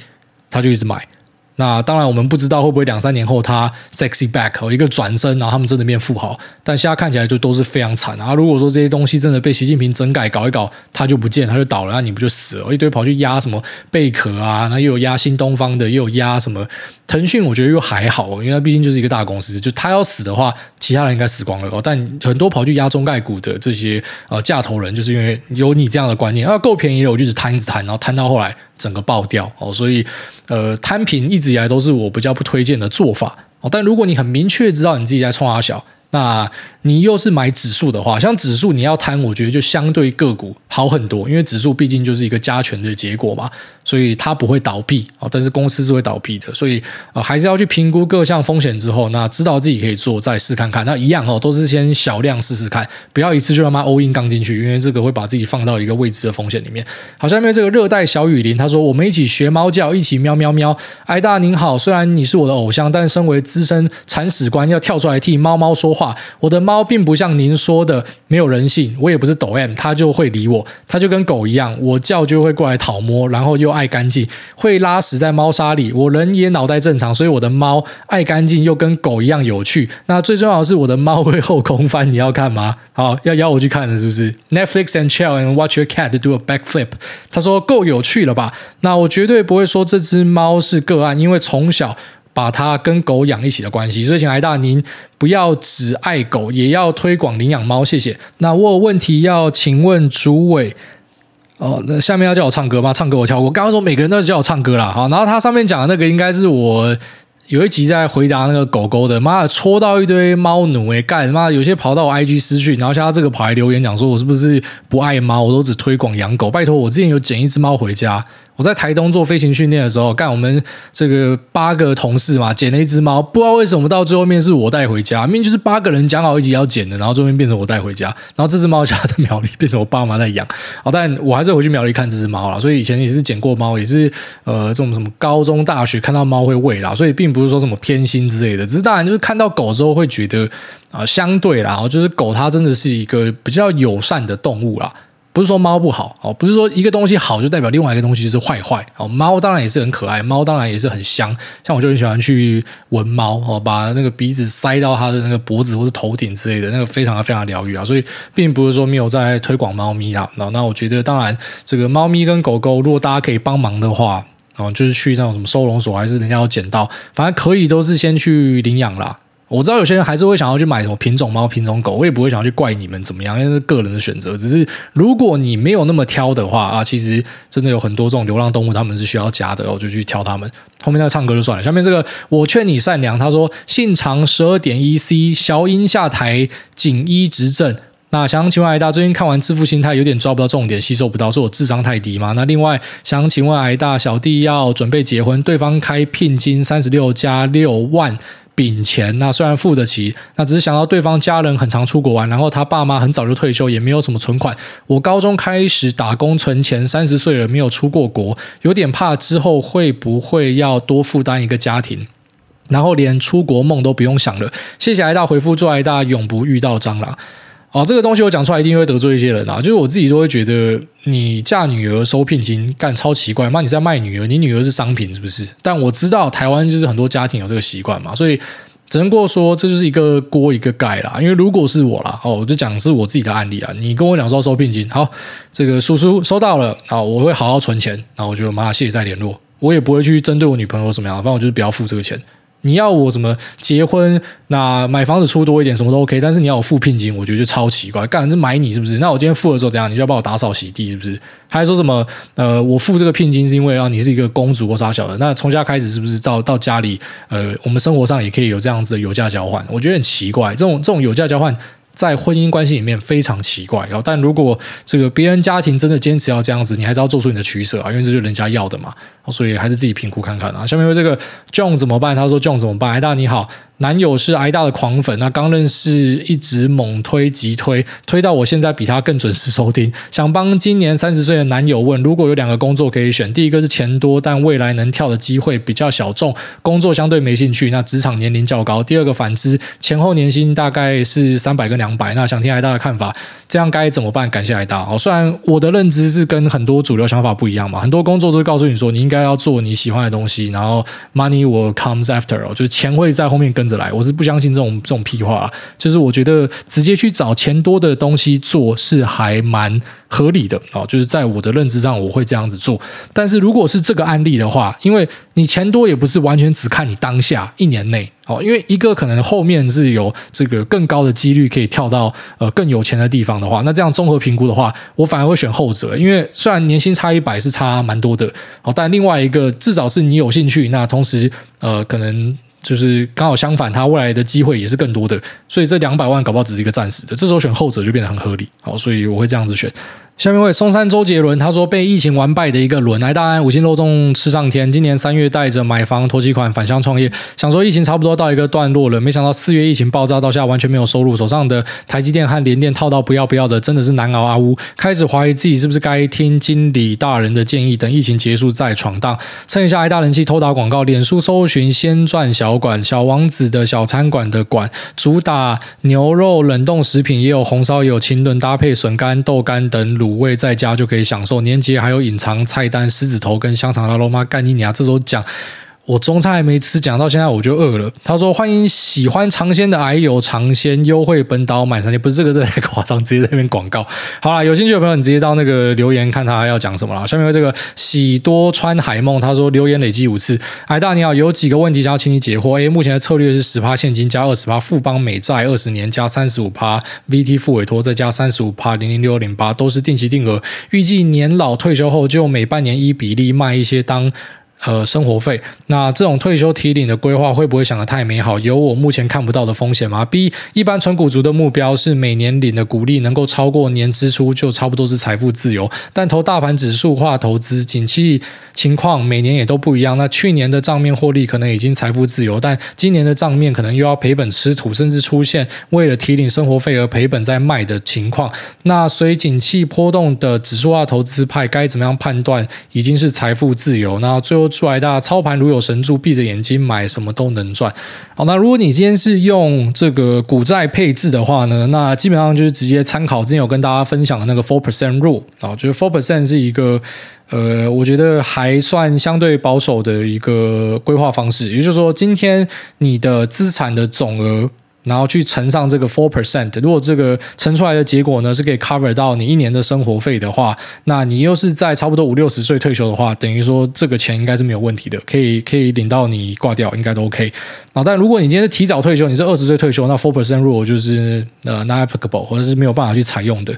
他就一直买，那当然，我们不知道会不会两三年后他 sexy back 一个转身，然后他们真的变富豪。但现在看起来就都是非常惨啊！如果说这些东西真的被习近平整改搞一搞，他就不见，他就倒了，那你不就死了？一堆跑去压什么贝壳啊，那又有压新东方的，又有压什么腾讯，我觉得又还好，因为它毕竟就是一个大公司，就他要死的话，其他人应该死光了。但很多跑去压中概股的这些呃价投人，就是因为有你这样的观念，啊够便宜了，我就只摊一直摊，然后摊到后来整个爆掉哦，所以。呃，摊平一直以来都是我比较不推荐的做法哦。但如果你很明确知道你自己在冲阿小，那你又是买指数的话，像指数你要摊，我觉得就相对个股好很多，因为指数毕竟就是一个加权的结果嘛。所以它不会倒闭啊，但是公司是会倒闭的，所以呃还是要去评估各项风险之后，那知道自己可以做，再试看看。那一样哦，都是先小量试试看，不要一次就他妈 all in 杠进去，因为这个会把自己放到一个未知的风险里面。好，下面这个热带小雨林他说：“我们一起学猫叫，一起喵喵喵。”艾大您好，虽然你是我的偶像，但身为资深铲屎官，要跳出来替猫猫说话。我的猫并不像您说的没有人性，我也不是抖 M，它就会理我，它就跟狗一样，我叫就会过来讨摸，然后又。爱干净，会拉屎在猫砂里。我人也脑袋正常，所以我的猫爱干净又跟狗一样有趣。那最重要的是，我的猫会后空翻，你要看吗？好，要邀我去看的是不是？Netflix and chill and watch your cat do a backflip。他说够有趣了吧？那我绝对不会说这只猫是个案，因为从小把它跟狗养一起的关系。所以，请来大您不要只爱狗，也要推广领养猫。谢谢。那我有问题要请问主委。哦，那下面要叫我唱歌吗？唱歌我跳过。刚刚说每个人都叫我唱歌啦。好，然后他上面讲的那个应该是我有一集在回答那个狗狗的。妈的，戳到一堆猫奴诶，干妈有些跑到我 IG 私讯，然后像他这个跑来留言讲说我是不是不爱猫？我都只推广养狗。拜托，我之前有捡一只猫回家。我在台东做飞行训练的时候，干我们这个八个同事嘛，捡了一只猫，不知道为什么到最后面是我带回家，明明就是八个人讲好一起要捡的，然后最后面变成我带回家，然后这只猫家在苗栗，变成我爸妈在养，好，但我还是回去苗栗看这只猫啦，所以以前也是捡过猫，也是呃这种什么高中大学看到猫会喂啦，所以并不是说什么偏心之类的，只是当然就是看到狗之后会觉得啊、相对啦，就是狗它真的是一个比较友善的动物啦。不是说猫不好哦，不是说一个东西好就代表另外一个东西就是坏坏哦。猫当然也是很可爱，猫当然也是很香，像我就很喜欢去闻猫哦，把那个鼻子塞到它的那个脖子或是头顶之类的，那个非常的非常疗愈啊。所以并不是说没有在推广猫咪啊。那那我觉得当然这个猫咪跟狗狗，如果大家可以帮忙的话，哦，就是去那种什么收容所，还是人家要捡到，反正可以都是先去领养啦。我知道有些人还是会想要去买什么品种猫、品种狗，我也不会想要去怪你们怎么样，因为是个人的选择。只是如果你没有那么挑的话啊，其实真的有很多这种流浪动物，他们是需要家的，我就去挑他们。后面那唱歌就算了。下面这个我劝你善良，他说信长十二点一 C，小英下台，锦衣执政。那想请问癌大，最近看完《致富心态》，有点抓不到重点，吸收不到，是我智商太低吗？那另外想请问癌大，小弟要准备结婚，对方开聘金三十六加六万。饼钱，那虽然付得起，那只是想到对方家人很常出国玩，然后他爸妈很早就退休，也没有什么存款。我高中开始打工存钱，三十岁了没有出过国，有点怕之后会不会要多负担一个家庭，然后连出国梦都不用想了。谢谢艾大回复，祝艾大永不遇到蟑螂。啊，这个东西我讲出来一定会得罪一些人啊！就是我自己都会觉得，你嫁女儿收聘金干超奇怪，妈你在卖女儿，你女儿是商品是不是？但我知道台湾就是很多家庭有这个习惯嘛，所以只能够说这就是一个锅一个盖啦。因为如果是我啦，哦，我就讲是我自己的案例啊。你跟我讲说收聘金，好，这个叔叔收到了啊，我会好好存钱，然后我就妈谢谢再联络，我也不会去针对我女朋友什么样，反正我就是不要付这个钱。你要我什么结婚？那买房子出多一点，什么都 OK。但是你要我付聘金，我觉得就超奇怪。干，这买你是不是？那我今天付了之后怎样？你就要帮我打扫洗地是不是？还说什么？呃，我付这个聘金是因为啊，你是一个公主或啥小的。那从家开始是不是到到家里？呃，我们生活上也可以有这样子的有价交换。我觉得很奇怪，这种这种有价交换。在婚姻关系里面非常奇怪，然后但如果这个别人家庭真的坚持要这样子，你还是要做出你的取舍啊，因为这就是人家要的嘛，所以还是自己评估看看啊。下面为这个 John 怎么办？他说 John 怎么办？哎，大你好，男友是挨大的狂粉，那刚认识一直猛推急推，推到我现在比他更准时收听。想帮今年三十岁的男友问，如果有两个工作可以选，第一个是钱多但未来能跳的机会比较小众，工作相对没兴趣，那职场年龄较高；第二个反之，前后年薪大概是三百跟两百，那想听。挨大的看法，这样该怎么办？感谢挨大。哦，虽然我的认知是跟很多主流想法不一样嘛，很多工作都告诉你说，你应该要做你喜欢的东西，然后 money will comes after，就是钱会在后面跟。着来，我是不相信这种这种屁话，就是我觉得直接去找钱多的东西做是还蛮合理的哦，就是在我的认知上，我会这样子做。但是如果是这个案例的话，因为你钱多也不是完全只看你当下一年内哦，因为一个可能后面是有这个更高的几率可以跳到呃更有钱的地方的话，那这样综合评估的话，我反而会选后者。因为虽然年薪差一百是差蛮多的哦，但另外一个至少是你有兴趣，那同时呃可能。就是刚好相反，他未来的机会也是更多的，所以这两百万搞不好只是一个暂时的，这时候选后者就变得很合理，好，所以我会这样子选。下面为松山周杰伦，他说被疫情完败的一个轮，来大安五星肉粽吃上天。今年三月带着买房投机款返乡创业，想说疫情差不多到一个段落了，没想到四月疫情爆炸到现在完全没有收入，手上的台积电和联电套到不要不要的，真的是难熬啊呜！开始怀疑自己是不是该听经理大人的建议，等疫情结束再闯荡。蹭一下挨大人气偷打广告，脸书搜寻先赚小馆小王子的小餐馆的馆，主打牛肉冷冻食品，也有红烧也有清炖，搭配笋干豆干等卤五位在家就可以享受，年节还有隐藏菜单狮子头跟香肠拉肉吗？干你娘！这时候讲。我中餐还没吃，讲到现在我就饿了。他说：“欢迎喜欢尝鲜的矮友尝鲜优惠本岛买三千，不是这个，这太夸张，直接在那边广告。好啦，有兴趣的朋友，你直接到那个留言看他要讲什么啦。下面有这个喜多川海梦，他说留言累计五次。矮大你好，有几个问题想要请你解惑。A 目前的策略是十趴现金加二十趴富邦美债二十年加三十五趴 VT 复委托再加三十五趴零零六零八都是定期定额，预计年老退休后就每半年一比例卖一些当。”呃，生活费，那这种退休提领的规划会不会想得太美好？有我目前看不到的风险吗？B，一般纯股族的目标是每年领的股利能够超过年支出，就差不多是财富自由。但投大盘指数化投资，景气情况每年也都不一样。那去年的账面获利可能已经财富自由，但今年的账面可能又要赔本吃土，甚至出现为了提领生活费而赔本再卖的情况。那随景气波动的指数化投资派该怎么样判断已经是财富自由？那最后。出来的操盘如有神助，闭着眼睛买什么都能赚。好，那如果你今天是用这个股债配置的话呢，那基本上就是直接参考之前有跟大家分享的那个 four percent rule 啊，就是 four percent 是一个呃，我觉得还算相对保守的一个规划方式。也就是说，今天你的资产的总额。然后去乘上这个 four percent，如果这个乘出来的结果呢是可以 cover 到你一年的生活费的话，那你又是在差不多五六十岁退休的话，等于说这个钱应该是没有问题的，可以可以领到你挂掉，应该都 OK。啊，但如果你今天是提早退休，你是二十岁退休，那 four percent rule 就是呃 not applicable，或者是没有办法去采用的。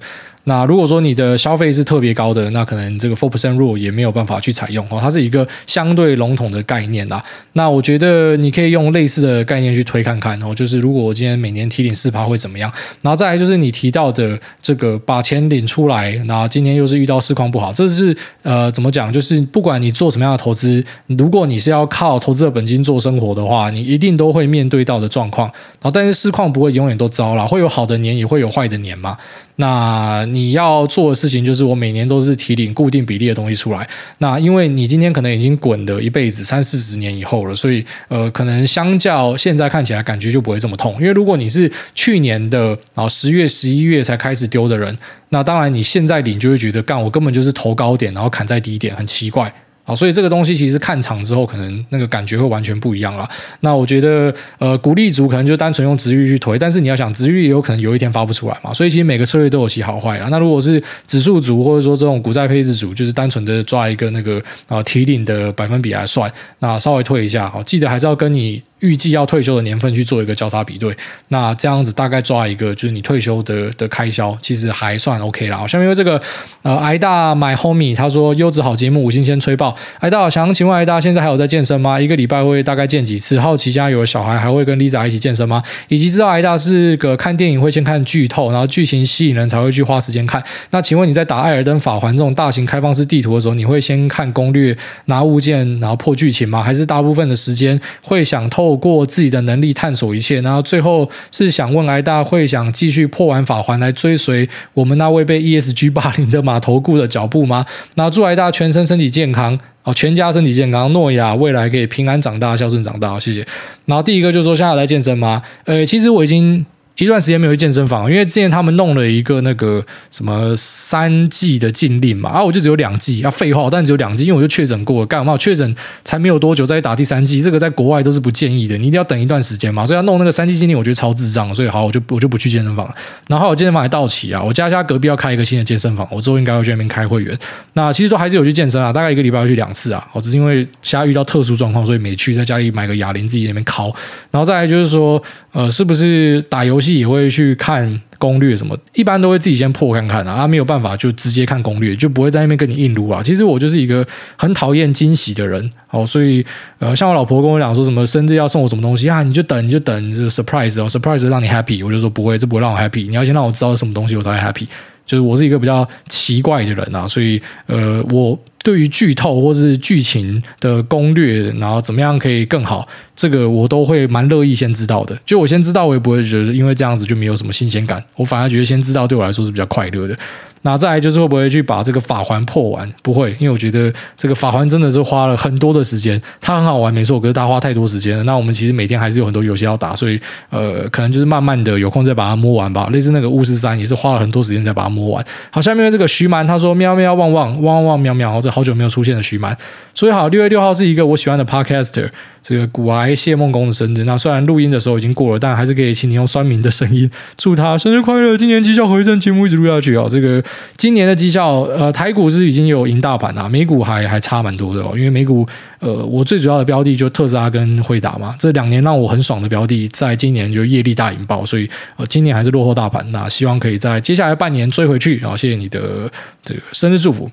那如果说你的消费是特别高的，那可能这个 four percent rule 也没有办法去采用哦，它是一个相对笼统的概念啦。那我觉得你可以用类似的概念去推看看哦，就是如果我今天每年提领四趴会怎么样？然后再来就是你提到的这个把钱领出来，那今年又是遇到市况不好，这是呃怎么讲？就是不管你做什么样的投资，如果你是要靠投资的本金做生活的话，你一定都会面对到的状况。然后但是市况不会永远都糟啦，会有好的年，也会有坏的年嘛。那你要做的事情就是，我每年都是提领固定比例的东西出来。那因为你今天可能已经滚了一辈子三四十年以后了，所以呃，可能相较现在看起来感觉就不会这么痛。因为如果你是去年的然后十月、十一月才开始丢的人，那当然你现在领就会觉得，干我根本就是投高点，然后砍在低点，很奇怪。啊，所以这个东西其实看场之后，可能那个感觉会完全不一样了。那我觉得，呃，股利族可能就单纯用值域去推，但是你要想，值域也有可能有一天发不出来嘛。所以其实每个策略都有其好坏啦。那如果是指数族，或者说这种股债配置组，就是单纯的抓一个那个啊提领的百分比来算，那稍微退一下，好，记得还是要跟你。预计要退休的年份去做一个交叉比对，那这样子大概抓一个就是你退休的的开销，其实还算 OK 啦。下面为这个呃，挨大买 homie 他说优质好节目五星先吹爆，挨大想请问挨大现在还有在健身吗？一个礼拜会大概健几次？好奇家有了小孩还会跟 Lisa 一起健身吗？以及知道挨大是个看电影会先看剧透，然后剧情吸引人才会去花时间看。那请问你在打艾尔登法环这种大型开放式地图的时候，你会先看攻略拿物件然后破剧情吗？还是大部分的时间会想透透过自己的能力探索一切。然后最后是想问癌大会想继续破完法环来追随我们那位被 ESG 霸凌的马头顾的脚步吗？那祝癌大全身身体健康哦，全家身体健康，诺亚未来可以平安长大，孝顺长大，谢谢。然后第一个就是说现在有在健身吗？呃，其实我已经。一段时间没有去健身房，因为之前他们弄了一个那个什么三季的禁令嘛，啊，我就只有两季，要、废话，但只有两季，因为我就确诊过了，干嘛确诊才没有多久再打第三季，这个在国外都是不建议的，你一定要等一段时间嘛，所以要弄那个三季禁令，我觉得超智障，所以好，我就我就不去健身房了。然后我健身房还到期啊，我家家隔壁要开一个新的健身房，我之后应该会去那边开会员。那其实都还是有去健身啊，大概一个礼拜要去两次啊，我只是因为现在遇到特殊状况，所以没去，在家里买个哑铃自己那边敲。然后再来就是说，呃，是不是打游戏也会去看？攻略什么，一般都会自己先破看看啊，他没有办法就直接看攻略，就不会在那边跟你硬撸啊。其实我就是一个很讨厌惊喜的人，哦，所以呃，像我老婆跟我讲说什么生日要送我什么东西啊，你就等你就等 surprise 哦，surprise 让你 happy，我就说不会，这不会让我 happy，你要先让我知道什么东西我才会 happy。就是我是一个比较奇怪的人啊，所以呃，我对于剧透或是剧情的攻略，然后怎么样可以更好，这个我都会蛮乐意先知道的。就我先知道，我也不会觉得因为这样子就没有什么新鲜感，我反而觉得先知道对我来说是比较快乐的。那再来就是会不会去把这个法环破完？不会，因为我觉得这个法环真的是花了很多的时间，它很好玩没错，可是它花太多时间了。那我们其实每天还是有很多游戏要打，所以呃，可能就是慢慢的有空再把它摸完吧。类似那个巫师三也是花了很多时间再把它摸完。好，下面这个徐蛮他说喵喵汪汪汪汪喵喵，这好久没有出现的徐曼。所以好，六月六号是一个我喜欢的 podcaster。这个古癌谢孟恭的生日，那虽然录音的时候已经过了，但还是可以请你用酸民的声音祝他生日快乐。今年绩效回正，节目一直录下去啊！这个今年的绩效，呃，台股是已经有赢大盘啊，美股还还差蛮多的哦。因为美股，呃，我最主要的标的就特斯拉跟惠达嘛，这两年让我很爽的标的，在今年就业力大引爆，所以呃，今年还是落后大盘。那希望可以在接下来半年追回去。然后谢谢你的这个生日祝福。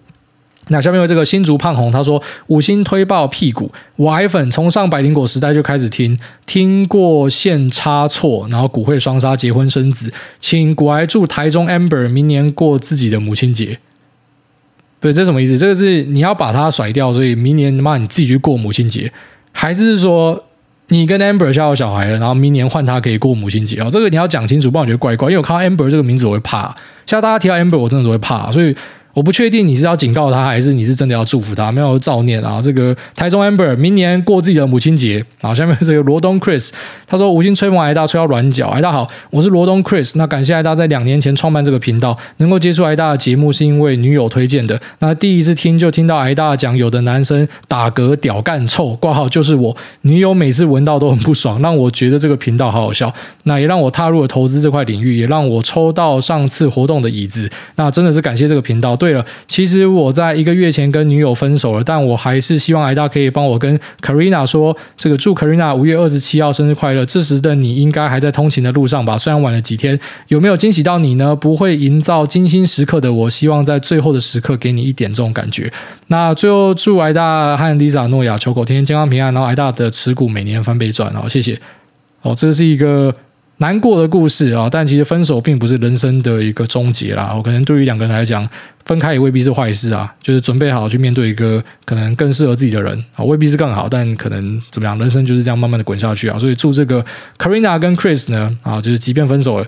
那下面有这个新竹胖红，他说五星推爆屁股，我癌粉从上百灵果时代就开始听，听过线差错，然后股汇双杀，结婚生子，请骨癌祝台中 Amber 明年过自己的母亲节。对，这什么意思？这个是你要把他甩掉，所以明年妈你自己去过母亲节，还是说你跟 Amber 家有小孩了，然后明年换他可以过母亲节？哦，这个你要讲清楚，不然我觉得怪怪。因为我看到 Amber 这个名字我会怕，现在大家提到 Amber 我真的都会怕，所以。我不确定你是要警告他，还是你是真的要祝福他。没有照念啊，这个台中 Amber 明年过自己的母亲节。然后，下面这个罗东 Chris，他说吴京吹捧癌大吹到软脚。哎大家好，我是罗东 Chris。那感谢癌大在两年前创办这个频道，能够接触挨大的节目是因为女友推荐的。那第一次听就听到挨大讲有的男生打嗝屌干臭，挂号就是我女友，每次闻到都很不爽，让我觉得这个频道好好笑。那也让我踏入了投资这块领域，也让我抽到上次活动的椅子。那真的是感谢这个频道。对对了，其实我在一个月前跟女友分手了，但我还是希望艾大可以帮我跟 Karina 说，这个祝 Karina 五月二十七号生日快乐。这时的你应该还在通勤的路上吧？虽然晚了几天，有没有惊喜到你呢？不会营造精心时刻的我，希望在最后的时刻给你一点这种感觉。那最后祝艾大和 Lisa 诺亚、求狗天天健康平安，然后艾大的持股每年翻倍赚，然后谢谢。哦，这是一个。难过的故事啊，但其实分手并不是人生的一个终结啦。我可能对于两个人来讲，分开也未必是坏事啊。就是准备好去面对一个可能更适合自己的人啊，未必是更好，但可能怎么样，人生就是这样慢慢的滚下去啊。所以祝这个 Karina 跟 Chris 呢啊，就是即便分手了，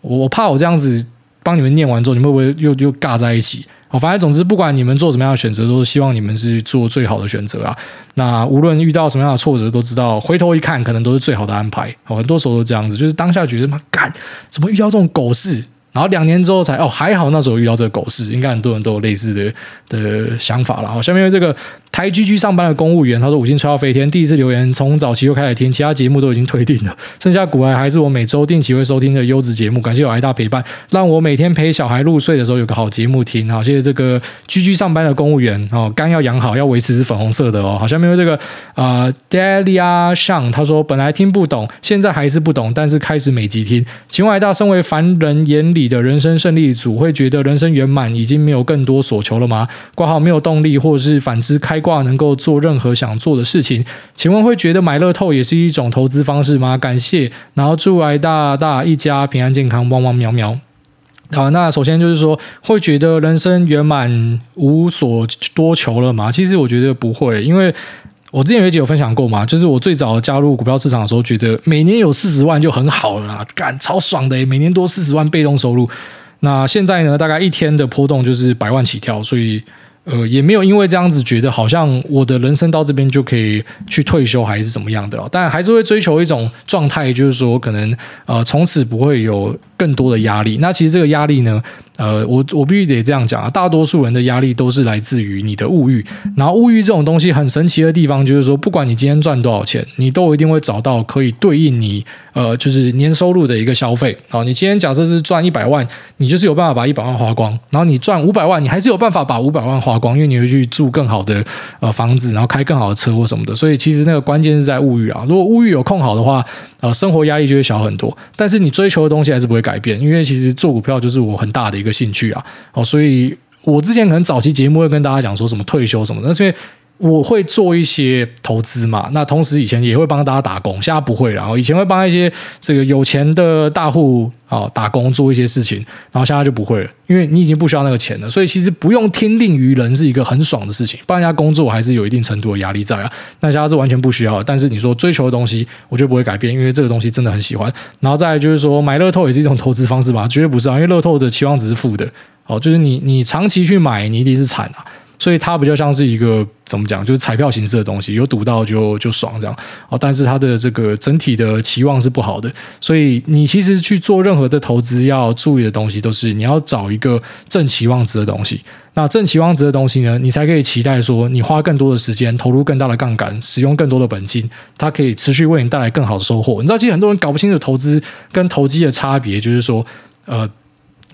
我怕我这样子帮你们念完之后，你们会不会又又尬在一起？哦，反正总之，不管你们做什么样的选择，都是希望你们是做最好的选择啊。那无论遇到什么样的挫折，都知道回头一看，可能都是最好的安排。哦，很多时候都这样子，就是当下觉得妈干，怎么遇到这种狗事？然后两年之后才哦，还好那时候遇到这个狗事，应该很多人都有类似的的想法了。好，下面这个。台居居上班的公务员，他说五星吹到飞天，第一次留言，从早期就开始听，其他节目都已经退订了，剩下古癌还是我每周定期会收听的优质节目，感谢有爱大陪伴，让我每天陪小孩入睡的时候有个好节目听。好，谢谢这个 居居上班的公务员哦，肝要养好，要维持是粉红色的哦。好，下面有这个啊、呃、Delia Shang，他说本来听不懂，现在还是不懂，但是开始每集听。请问癌大，身为凡人眼里的人生胜利组，会觉得人生圆满，已经没有更多所求了吗？挂号没有动力，或者是反之开。挂能够做任何想做的事情，请问会觉得买乐透也是一种投资方式吗？感谢，然后祝癌大大一家平安健康，汪汪喵喵。好，那首先就是说，会觉得人生圆满无所多求了吗？其实我觉得不会，因为我之前有一集有分享过嘛，就是我最早加入股票市场的时候，觉得每年有四十万就很好了啦，干超爽的，每年多四十万被动收入。那现在呢，大概一天的波动就是百万起跳，所以。呃，也没有因为这样子觉得好像我的人生到这边就可以去退休还是怎么样的，但还是会追求一种状态，就是说可能呃从此不会有更多的压力。那其实这个压力呢，呃，我我必须得这样讲啊，大多数人的压力都是来自于你的物欲。然后物欲这种东西很神奇的地方，就是说不管你今天赚多少钱，你都一定会找到可以对应你呃就是年收入的一个消费。好，你今天假设是赚一百万，你就是有办法把一百万花光。然后你赚五百万，你还是有办法把五百万花光，因为你会去住更好的呃房子，然后开更好的车或什么的。所以其实那个关键是在物欲啊。如果物欲有控好的话，呃，生活压力就会小很多。但是你追求的东西还是不会改变，因为其实做股票就是我很大的一个兴趣啊。哦，所以我之前可能早期节目会跟大家讲说什么退休什么的，那是因为。我会做一些投资嘛，那同时以前也会帮大家打工，现在不会了。然后以前会帮一些这个有钱的大户啊打工做一些事情，然后现在就不会了，因为你已经不需要那个钱了。所以其实不用听令于人是一个很爽的事情，帮人家工作还是有一定程度的压力在啊。那现在是完全不需要，但是你说追求的东西，我觉得不会改变，因为这个东西真的很喜欢。然后再就是说买乐透也是一种投资方式吧？绝对不是啊，因为乐透的期望值是负的哦，就是你你长期去买，你一定是惨啊。所以它比较像是一个怎么讲，就是彩票形式的东西，有赌到就就爽这样哦。但是它的这个整体的期望是不好的，所以你其实去做任何的投资要注意的东西，都是你要找一个正期望值的东西。那正期望值的东西呢，你才可以期待说，你花更多的时间，投入更大的杠杆，使用更多的本金，它可以持续为你带来更好的收获。你知道，其实很多人搞不清楚投资跟投机的差别，就是说，呃，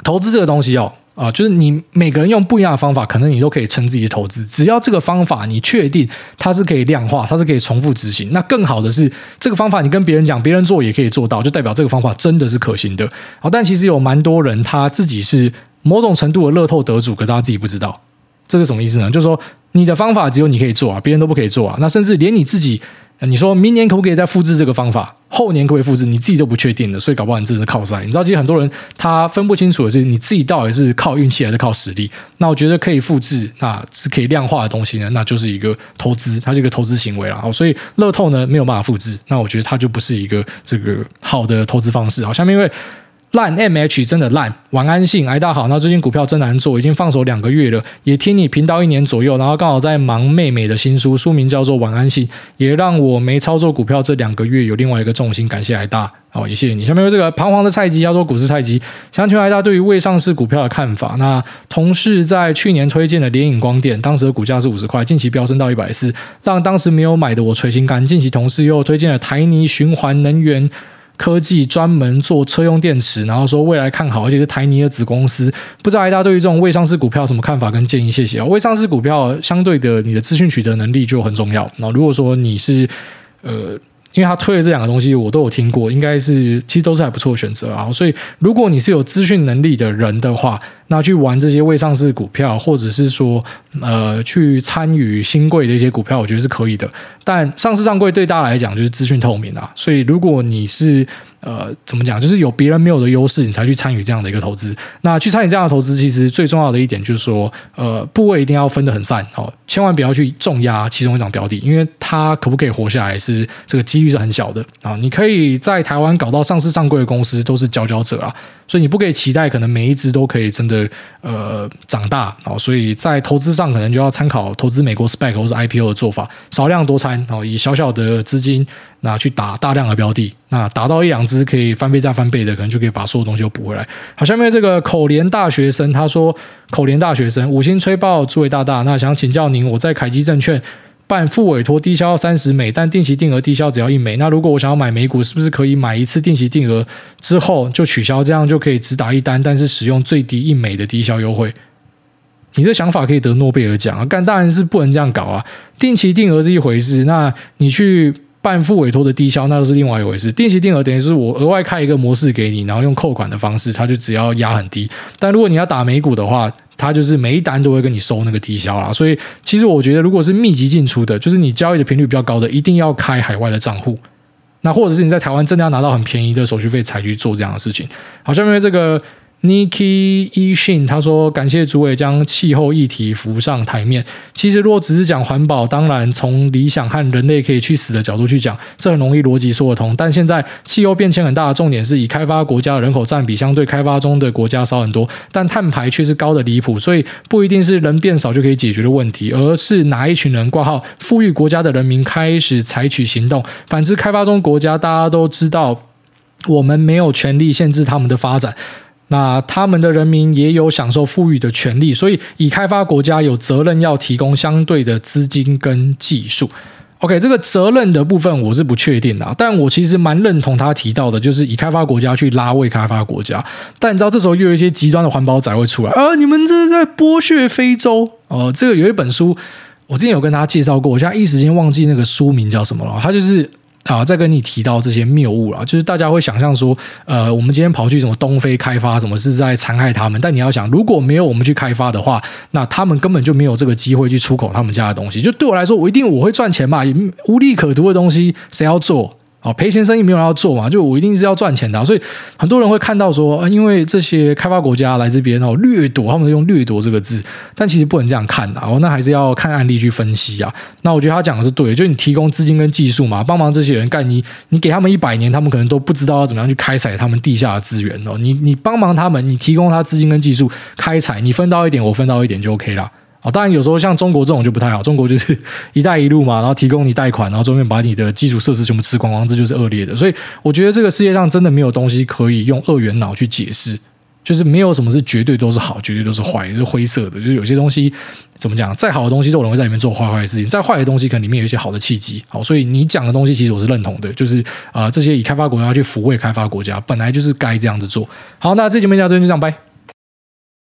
投资这个东西哦。啊，就是你每个人用不一样的方法，可能你都可以称自己的投资。只要这个方法你确定它是可以量化，它是可以重复执行，那更好的是这个方法你跟别人讲，别人做也可以做到，就代表这个方法真的是可行的。好，但其实有蛮多人他自己是某种程度的乐透得主，可是他自己不知道。这个什么意思呢？就是说你的方法只有你可以做啊，别人都不可以做啊。那甚至连你自己。你说明年可不可以再复制这个方法？后年可不可以复制？你自己都不确定的，所以搞不好你真的是靠山。你知道，其实很多人他分不清楚的是，你自己到底是靠运气还是靠实力。那我觉得可以复制，那是可以量化的东西呢，那就是一个投资，它是一个投资行为了。所以乐透呢没有办法复制，那我觉得它就不是一个这个好的投资方式。好，下面因为。烂 MH 真的烂，晚安信，哎大好，那最近股票真难做，已经放手两个月了，也听你频道一年左右，然后刚好在忙妹妹的新书，书名叫做晚安信，也让我没操作股票这两个月有另外一个重心，感谢哎大，好，也谢谢你。下面有这个彷徨的菜鸡，要做股市菜鸡，想请问哎大对于未上市股票的看法？那同事在去年推荐了联影光电，当时的股价是五十块，近期飙升到一百四，让当时没有买的我垂心肝。近期同事又推荐了台泥循环能源。科技专门做车用电池，然后说未来看好，而且是台泥的子公司。不知道大家对于这种未上市股票什么看法跟建议？谢谢啊！未上市股票相对的，你的资讯取得能力就很重要。那如果说你是呃。因为他推的这两个东西我都有听过，应该是其实都是还不错的选择啊。所以如果你是有资讯能力的人的话，那去玩这些未上市股票，或者是说呃去参与新贵的一些股票，我觉得是可以的。但上市上柜对大家来讲就是资讯透明啊。所以如果你是呃，怎么讲？就是有别人没有的优势，你才去参与这样的一个投资。那去参与这样的投资，其实最重要的一点就是说，呃，部位一定要分得很散哦，千万不要去重压其中一张标的，因为它可不可以活下来是这个几率是很小的啊。你可以在台湾搞到上市上柜的公司都是佼佼者啊，所以你不可以期待可能每一只都可以真的呃长大哦。所以在投资上可能就要参考投资美国 SPAC 或者 IPO 的做法，少量多餐哦，以小小的资金。那去打大量的标的，那打到一两只可以翻倍再翻倍的，可能就可以把所有东西都补回来。好，下面这个口联大学生他说：“口联大学生五星吹爆诸位大大，那想请教您，我在凯基证券办复委托低消三十美，但定期定额低消只要一美。那如果我想要买美股，是不是可以买一次定期定额之后就取消，这样就可以只打一单，但是使用最低一美的低消优惠？你这想法可以得诺贝尔奖啊！但当然是不能这样搞啊！定期定额是一回事，那你去。”办复委托的低消，那都是另外一回事。定期定额等于是我额外开一个模式给你，然后用扣款的方式，它就只要压很低。但如果你要打美股的话，它就是每一单都会跟你收那个低消啦。所以其实我觉得，如果是密集进出的，就是你交易的频率比较高的，一定要开海外的账户。那或者是你在台湾真的要拿到很便宜的手续费才去做这样的事情。好，下面这个 Niki Ishin 他说：“感谢主委将气候议题浮上台面。其实，若只是讲环保，当然从理想和人类可以去死的角度去讲，这很容易逻辑说得通。但现在气候变迁很大的重点是以开发国家的人口占比相对开发中的国家少很多，但碳排却是高的离谱。所以，不一定是人变少就可以解决的问题，而是哪一群人挂号富裕国家的人民开始采取行动。反之，开发中国家大家都知道，我们没有权利限制他们的发展。”那他们的人民也有享受富裕的权利，所以已开发国家有责任要提供相对的资金跟技术。OK，这个责任的部分我是不确定的，但我其实蛮认同他提到的，就是以开发国家去拉未开发国家。但你知道，这时候又有一些极端的环保仔会出来啊！你们这是在剥削非洲哦。这个有一本书，我之前有跟大家介绍过，我现在一时间忘记那个书名叫什么了。它就是。啊，再跟你提到这些谬误了，就是大家会想象说，呃，我们今天跑去什么东非开发，什么是在残害他们？但你要想，如果没有我们去开发的话，那他们根本就没有这个机会去出口他们家的东西。就对我来说，我一定我会赚钱嘛，也无利可图的东西，谁要做？哦，赔钱生意没有人要做嘛，就我一定是要赚钱的，所以很多人会看到说，因为这些开发国家来这边哦掠夺，他们用掠夺这个字，但其实不能这样看的哦，那还是要看案例去分析啊。那我觉得他讲的是对的，就你提供资金跟技术嘛，帮忙这些人干，你你给他们一百年，他们可能都不知道要怎么样去开采他们地下的资源哦。你你帮忙他们，你提供他资金跟技术开采，你分到一点，我分到一点就 OK 了。当然，有时候像中国这种就不太好。中国就是 “一带一路”嘛，然后提供你贷款，然后中间把你的基础设施全部吃光光，这就是恶劣的。所以，我觉得这个世界上真的没有东西可以用二元脑去解释，就是没有什么是绝对都是好，绝对都是坏，就是灰色的。就是有些东西怎么讲，再好的东西都有人会在里面做坏坏的事情，再坏的东西可能里面有一些好的契机。好，所以你讲的东西其实我是认同的，就是啊、呃，这些以开发国家去抚慰开发国家，本来就是该这样子做。好，那这节目就到这边就这样，拜。